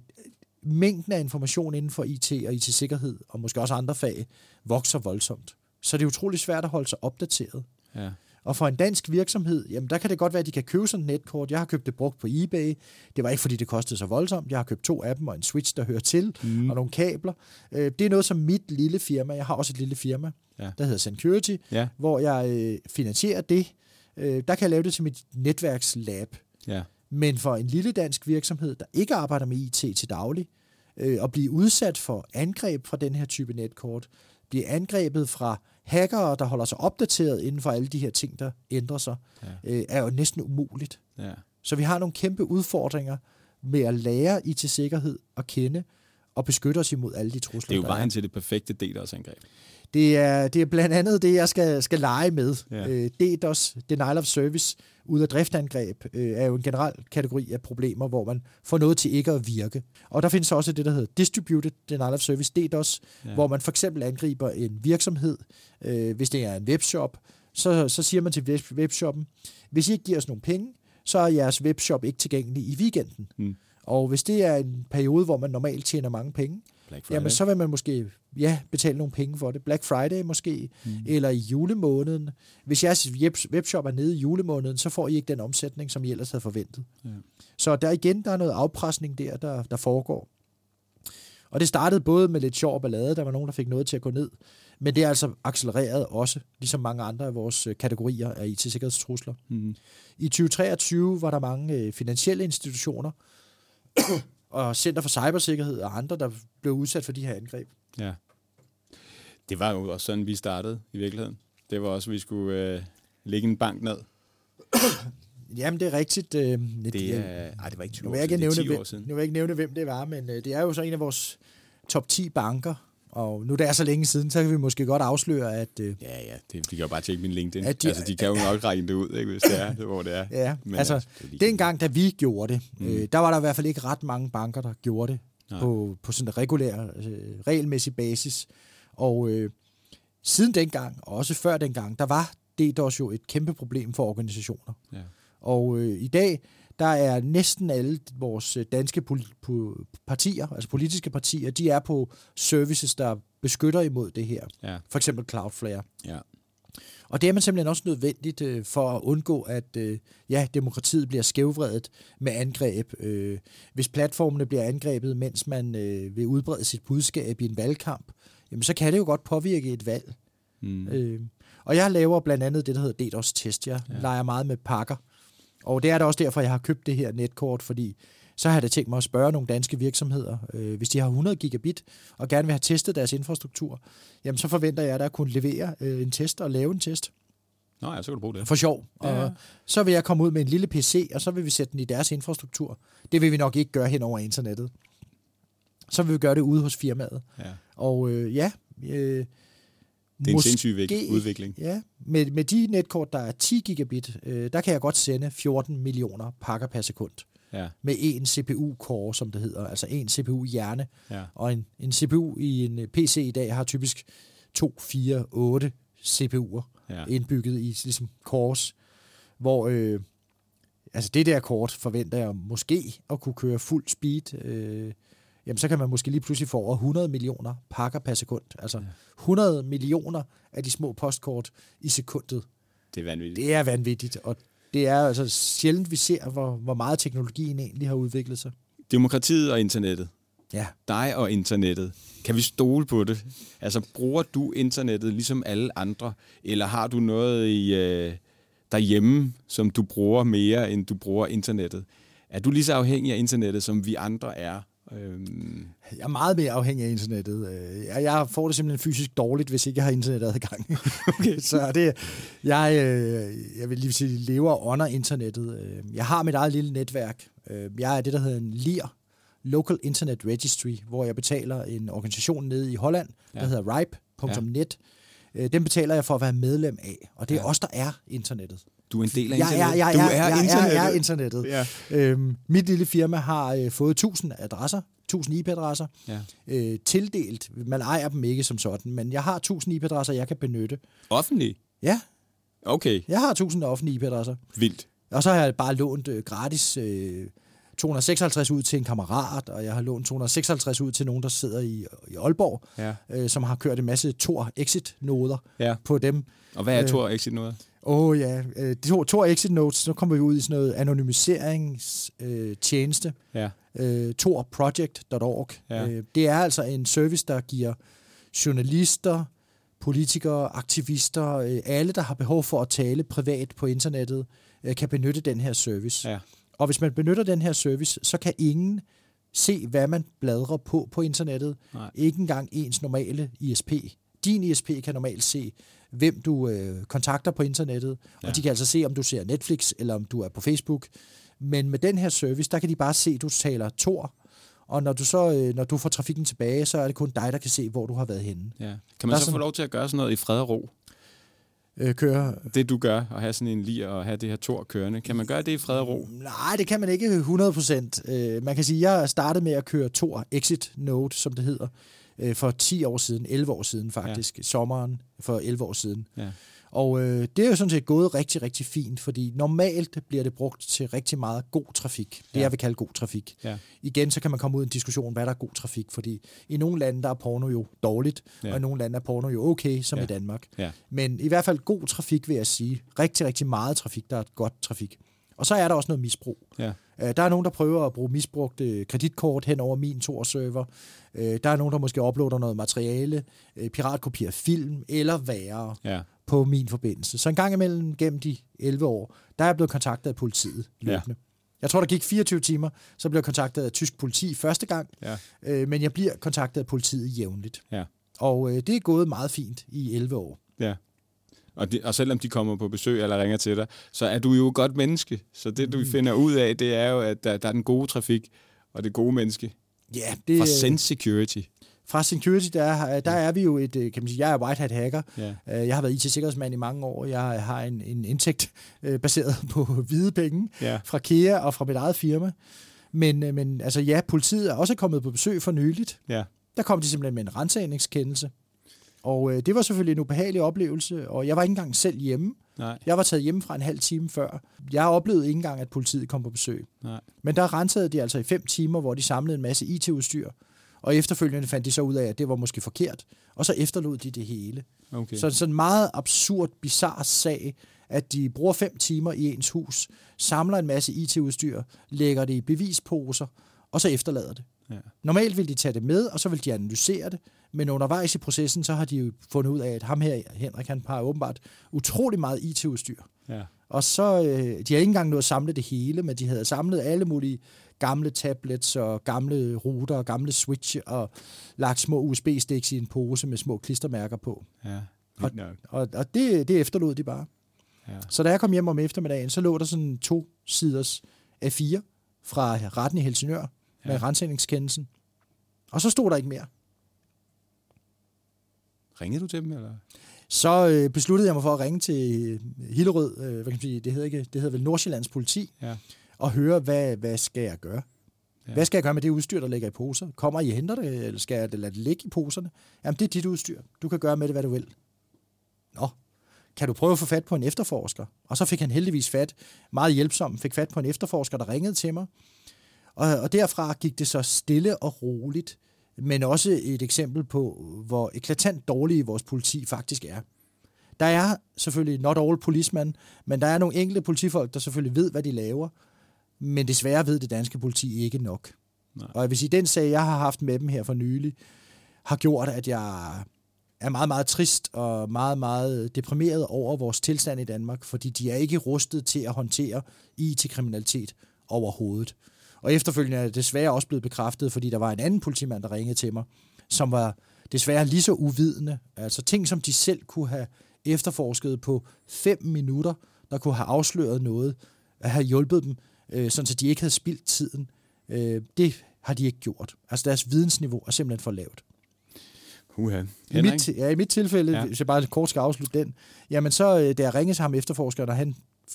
mængden af information inden for IT og IT-sikkerhed, og måske også andre fag, vokser voldsomt. Så det er utrolig svært at holde sig opdateret. Ja. Og for en dansk virksomhed, jamen der kan det godt være, at de kan købe sådan et netkort. Jeg har købt det brugt på eBay. Det var ikke, fordi det kostede så voldsomt. Jeg har købt to af dem og en switch, der hører til, mm. og nogle kabler. Øh, det er noget som mit lille firma. Jeg har også et lille firma, Ja. der hedder Security, Ja. hvor jeg øh, finansierer det. Øh, der kan jeg lave det til mit netværkslab. Ja. Men for en lille dansk virksomhed, der ikke arbejder med IT til daglig, øh, at blive udsat for angreb fra den her type netkort, blive angrebet fra hackere, der holder sig opdateret inden for alle de her ting, der ændrer sig, Ja. øh, er jo næsten umuligt. Ja. Så vi har nogle kæmpe udfordringer med at lære IT-sikkerhed at kende og beskytte os imod alle de trusler, Det er jo vejen til det perfekte DDoS-angreb. det er, det er blandt andet det, jeg skal, skal lege med. Ja. Øh, DDoS, Denial of Service, ud af driftangreb, øh, er jo en generel kategori af problemer, hvor man får noget til ikke at virke. Og der findes også det, der hedder Distributed Denial of Service, DDoS, Ja. ja. hvor man for eksempel angriber en virksomhed, øh, hvis det er en webshop, så, så siger man til web- webshoppen, hvis I ikke giver os nogle penge, så er jeres webshop ikke tilgængelig i weekenden. Mm. Og hvis det er en periode, hvor man normalt tjener mange penge. Jamen, så vil man måske ja, betale nogle penge for det. Black Friday måske, mm. eller i julemåneden. Hvis jeres web- webshop er nede i julemåneden, så får I ikke den omsætning, som I ellers havde forventet. Ja. Så der igen, der er noget afpresning der, der, der foregår. Og det startede både med lidt sjov ballade, der var nogen, der fik noget til at gå ned, men det er altså accelereret også, ligesom mange andre af vores øh, kategorier af IT-sikkerhedstrusler. Mm. I 2023 var der mange øh, finansielle institutioner og Center for Cybersikkerhed og andre, der blev udsat for de her angreb. Ja. Det var jo også sådan, vi startede i virkeligheden. Det var også, at vi skulle øh, lægge en bank ned. Jamen, det er rigtigt. Øh, Det er, ej, det var ikke 20 nu år vil jeg siden, ikke det er nævne, 10 år siden. nu vil jeg ikke nævne, hvem det var, men øh, det er jo så en af vores top 10 banker, og nu det er så længe siden, så kan vi måske godt afsløre, at øh, Ja, ja, det, de kan jo bare tjekke min LinkedIn. At De, altså, de kan jo nok regne det ud, ikke, hvis det er, hvor det er. ja, Men altså, altså, det dengang, da vi gjorde det, Mm. øh, der var der i hvert fald ikke ret mange banker, der gjorde det Nej. på, på sådan en regulær, øh, regelmæssig basis. Og øh, siden dengang, og også før dengang, der var DDoS jo et kæmpe problem for organisationer. Ja. Og øh, i dag, der er næsten alle vores øh, danske partier, altså politiske partier, de er på services, der beskytter imod det her. Ja, For eksempel Cloudflare. ja. Og det er man simpelthen også nødvendigt øh, for at undgå, at øh, ja, demokratiet bliver skævvredet med angreb. Øh, hvis platformene bliver angrebet, mens man øh, vil udbrede sit budskab i en valgkamp, jamen så kan det jo godt påvirke et valg. Mm. Øh, og jeg laver blandt andet det, der hedder DDoS-test. Jeg ja. leger meget med pakker. Og det er da også derfor, jeg har købt det her netkort, fordi så har jeg da tænkt mig at spørge nogle danske virksomheder, øh, hvis de har 100 gigabit og gerne vil have testet deres infrastruktur, jamen så forventer jeg da at kunne levere øh, en test og lave en test Nå ja, så kan du bruge det. for sjov. Ja. Og så vil jeg komme ud med en lille PC, og så vil vi sætte den i deres infrastruktur. Det vil vi nok ikke gøre hen over internettet. Så vil vi gøre det ude hos firmaet. Ja. Og øh, ja, øh, Det er en sindssyg udvikling. Ja, med, med de netkort, der er 10 gigabit, øh, der kan jeg godt sende 14 millioner pakker per sekund. Ja, Med en CPU-core, som det hedder, altså en CPU-hjerne. ja. Og en, en CPU i en øh, PC i dag har typisk 2, 4, 8 CPU'er ja. indbygget i ligesom cores, hvor øh, altså det der kort forventer jeg måske at kunne køre fuld speed. Øh, jamen så kan man måske lige pludselig få over 100 millioner pakker per sekund. Altså Ja. 100 millioner af de små postkort i sekundet. Det er vanvittigt. Det er vanvittigt, og det er altså sjældent, vi ser, hvor, hvor meget teknologien egentlig har udviklet sig. Demokratiet og internettet. Ja. Dig og internettet. Kan vi stole på det? Altså, bruger du internettet ligesom alle andre? Eller har du noget i, øh, derhjemme, som du bruger mere, end du bruger internettet? Er du lige så afhængig af internettet, som vi andre er? Øhm, Jeg er meget mere afhængig af internettet. Øh, Jeg, jeg får det simpelthen fysisk dårligt, hvis ikke jeg har internetadgang. okay. Så det, jeg, øh, jeg vil lige sige, lever og ånder internettet. Øh, Jeg har mit eget lille netværk. Jeg er det, der hedder en LIR, Local Internet Registry, hvor jeg betaler en organisation nede i Holland, der Ja. hedder ripe.net. Den betaler jeg for at være medlem af, og det er Ja. os, der er internettet. Du er en del af Jeg, internettet. jeg, jeg, du jeg, er jeg, internettet. Jeg er internettet. Ja. Øhm, mit lille firma har øh, fået 1000 adresser, 1000 IP-adresser, Ja. øh, tildelt. Man ejer dem ikke som sådan, men jeg har 1000 IP-adresser, jeg kan benytte. Offentlig? Ja, Okay, jeg har 1000 offentlige IP-adresser. vildt. Og så har jeg bare lånt øh, gratis øh, 256 ud til en kammerat, og jeg har lånt 256 ud til nogen, der sidder i, i Aalborg, Ja. øh, som har kørt en masse Tor Exit-noder ja. på dem. Og hvad er Øh, Tor Exit noget? Åh oh, ja, øh, Tor, Tor Exit Notes, så kommer vi ud i sådan noget anonymiseringstjeneste. Øh. Ja. øh, torproject.org. Ja. Øh, det er altså en service, der giver journalister, politikere, aktivister, øh, alle, der har behov for at tale privat på internettet, øh, kan benytte den her service. Ja. Og hvis man benytter den her service, så kan ingen se, hvad man bladrer på på internettet. Nej. Ikke engang ens normale ISP. Din ISP kan normalt se, hvem du øh, kontakter på internettet, ja. Og de kan altså se, om du ser Netflix, eller om du er på Facebook. Men med den her service, der kan de bare se, at du taler Tor, og når du så øh, når du får trafikken tilbage, så er det kun dig, der kan se, hvor du har været henne. Ja. Kan Der man er så få sådan- lov til at gøre sådan noget i fred og ro? Øh, kører. Det du gør, at have sådan en lir og have det her Tor kørende, kan man gøre det i fred og ro? Nej, det kan man ikke 100%. Øh, man kan sige, at jeg startede med at køre Tor Exit Node, som det hedder, øh, for 10 år siden, 11 år siden faktisk, ja. sommeren for 11 år siden. Ja. Og øh, det er jo sådan set gået rigtig, rigtig fint, fordi normalt bliver det brugt til rigtig meget god trafik. Det Ja. jeg vil kalde god trafik. Ja. Igen, så kan man komme ud i en diskussion, hvad der er god trafik, fordi i nogle lande, der er porno jo dårligt, Ja. og i nogle lande er porno jo okay, som Ja. i Danmark. Ja. Men i hvert fald god trafik, vil jeg sige. Rigtig, rigtig meget trafik, der er godt trafik. Og så er der også noget misbrug. Ja. Øh, Der er nogen, der prøver at bruge misbrugte kreditkort hen over min Tor-server. Øh, Der er nogen, der måske uploader noget materiale, øh, piratkopierer film, eller værre Ja. på min forbindelse. Så en gang imellem gennem de 11 år, der er jeg blevet kontaktet af politiet løbende. Ja. Jeg tror, der gik 24 timer, så blev jeg kontaktet af tysk politi første gang, Ja. øh, men jeg bliver kontaktet af politiet jævnligt. Ja. Og øh, det er gået meget fint i 11 år. Ja. Og, de, og selvom de kommer på besøg eller ringer til dig, så er du jo et godt menneske. Så det, du Mm. finder ud af, det er jo, at der, der er den gode trafik og det gode menneske. Ja, det, Fra Sense Security. fra security, der, er- der er vi jo et, øh, kan man sige, jeg er white hat hacker. Ja. Øh, Jeg har været IT-sikkerhedsmand i mange år. Jeg har en, en indtægt øh, baseret på hvide penge Ja. fra KEA og fra mit eget firma. Men, øh, men altså ja, politiet er også kommet på besøg for nyligt. Ja. Der kom de simpelthen med en rensagningskendelse. Og øh, det var selvfølgelig en ubehagelig oplevelse, og jeg var ikke engang selv hjemme. Nej. Jeg var taget hjemme fra en halv time før. Jeg oplevede ikke engang, at politiet kom på besøg. Nej. Men der rensede de altså i fem timer, hvor de samlede en masse IT-udstyr. Og efterfølgende fandt de så ud af, at det var måske forkert. Og så efterlod de det hele. Okay. Okay. Så sådan en meget absurd, bizarre sag, at de bruger fem timer i ens hus, samler en masse IT-udstyr, lægger det i bevisposer, og så efterlader det. Ja. Normalt vil de tage det med, og så vil de analysere det, men undervejs i processen, så har de jo fundet ud af, at ham her, Henrik, han har åbenbart utrolig meget IT-udstyr. Ja. Og så, øh, de har ikke engang nået at samle det hele, men de havde samlet alle mulige gamle tablets og gamle router og gamle switch og lagt små USB-sticks i en pose med små klistermærker på. Ja. Nok. Og, og det, det efterlod de bare. Ja. Så da jeg kom hjem om eftermiddagen, så lå der sådan to siders A4 fra retten i Helsingør med Ja. ja. rensagningskendelsen. Og så stod der ikke mere. Ringede du til dem, eller? Så øh, besluttede jeg mig for at ringe til øh, Hillerød, øh, hvad kan man sige, det hedder, ikke, det hedder vel Nordsjællands politi, Ja. og høre, hvad, hvad skal jeg gøre? Ja. Hvad skal jeg gøre med det udstyr, der ligger i poser? Kommer I henter det, eller skal jeg lade det ligge i poserne? Jamen, det er dit udstyr. Du kan gøre med det, hvad du vil. Nå, kan du prøve at få fat på en efterforsker? Og så fik han heldigvis fat, meget hjælpsom, fik fat på en efterforsker, der ringede til mig. Og, og derfra gik det så stille og roligt, men også et eksempel på, hvor eklatant dårlige vores politi faktisk er. Der er selvfølgelig not all policemen, men der er nogle enkelte politifolk, der selvfølgelig ved, hvad de laver, men desværre ved det danske politi ikke nok. Nej. Og jeg vil sige, den sag, jeg har haft med dem her for nylig, har gjort, at jeg er meget, meget trist og meget, meget deprimeret over vores tilstand i Danmark, fordi de er ikke rustet til at håndtere IT-kriminalitet overhovedet. Og efterfølgende er det desværre også blevet bekræftet, fordi der var en anden politimand, der ringede til mig, som var desværre lige så uvidende. Altså ting, som de selv kunne have efterforsket på fem minutter, der kunne have afsløret noget, at have hjulpet dem, øh, sådan så de ikke havde spildt tiden. Øh, det har de ikke gjort. Altså deres vidensniveau er simpelthen for lavt. Uha. I mit, ja, I mit tilfælde, Ja. ja. hvis jeg bare kort skal afslutte den, jamen så, øh, da jeg ringede til ham efterforskeren, og han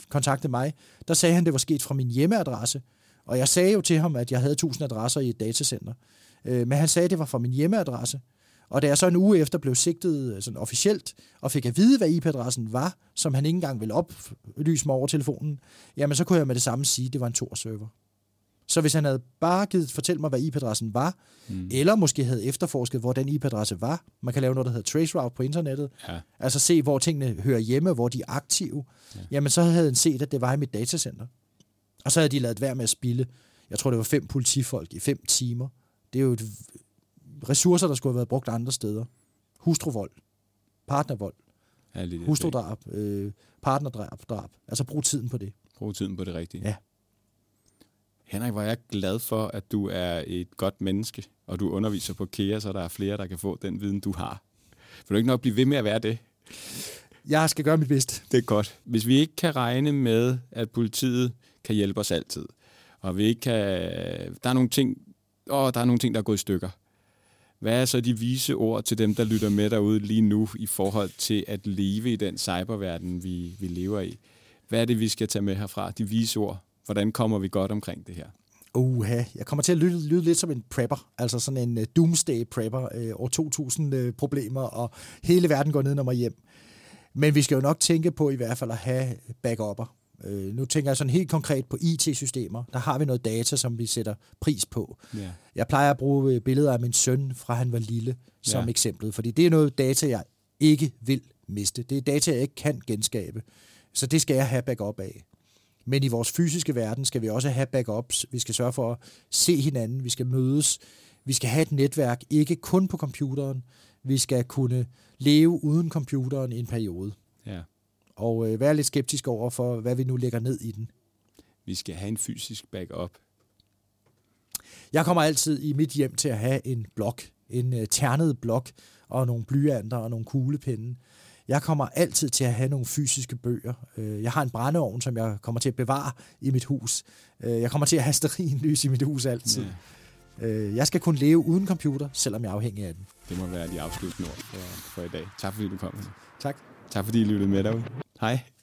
kontaktede mig, der sagde han, det var sket fra min hjemmeadresse, Og jeg sagde jo til ham, at jeg havde 1000 adresser i et datacenter. Øh, men han sagde, at det var fra min hjemmeadresse. Og da jeg så en uge efter blev sigtet sådan officielt, og fik at vide, hvad IP-adressen var, som han ikke engang ville oplyse mig over telefonen, jamen så kunne jeg med det samme sige, at det var en Tor-server. Så hvis han havde bare givet fortælle mig, hvad IP-adressen var, mm. eller måske havde efterforsket, hvor den IP-adresse var, man kan lave noget, der hedder traceroute på internettet, Ja. altså se, hvor tingene hører hjemme, hvor de er aktive, ja. jamen så havde han set, at det var i mit datacenter. Og så havde de lavet være med at spille, jeg tror, det var fem politifolk i fem timer. Det er jo et, ressourcer, der skulle have været brugt andre steder. Hustruvold, partnervold, Ja, hustrudrab, øh, partnerdrab, drab. Altså brug tiden på det. Brug tiden på det rigtige. Ja. Henrik, hvor er jeg glad for, at du er et godt menneske, og du underviser på KEA, så der er flere, der kan få den viden, du har. Vil du ikke nok blive ved med at være det? Jeg skal gøre mit bedste. Det er godt. Hvis vi ikke kan regne med, at politiet kan hjælpe os altid, og vi ikke kan... Der er nogle ting, åh, der er nogle ting, der er gået i stykker. Hvad er så de vise ord til dem, der lytter med derude lige nu i forhold til at leve i den cyberverden, vi, vi lever i? Hvad er det, vi skal tage med herfra? De vise ord. Hvordan kommer vi godt omkring det her? Uha, jeg kommer til at lyde, lyde lidt som en prepper, altså sådan en uh, doomsday prepper, uh, år 2000 øh, problemer, og hele verden går ned og hjem. Men vi skal jo nok tænke på i hvert fald at have backupper. Uh, nu tænker jeg sådan helt konkret på IT-systemer. Der har vi noget data, som vi sætter pris på. Ja. Jeg plejer at bruge øh, billeder af min søn, fra han var lille, som ja. eksempel, fordi det er noget data, jeg ikke vil miste. Det er data, jeg ikke kan genskabe. Så det skal jeg have backup af. Men i vores fysiske verden skal vi også have backups. Vi skal sørge for at se hinanden. Vi skal mødes. Vi skal have et netværk, ikke kun på computeren. Vi skal kunne leve uden computeren i en periode. ja. Og øh, være lidt skeptisk over for, hvad vi nu lægger ned i den. Vi skal have en fysisk backup. Jeg kommer altid i mit hjem til at have en blok, en øh, ternet blok, og nogle blyanter og nogle kuglepinde. Jeg kommer altid til at have nogle fysiske bøger. Øh, Jeg har en brændeovn, som jeg kommer til at bevare i mit hus. Øh, Jeg kommer til at have stearinlys i mit hus altid. Ja. Øh, Jeg skal kunne leve uden computer, selvom jeg er afhængig af den. Det må være de afsluttende ord for, for i dag. Tak fordi du kom. Tak. Tak fordi I lyttede med derude. Hej.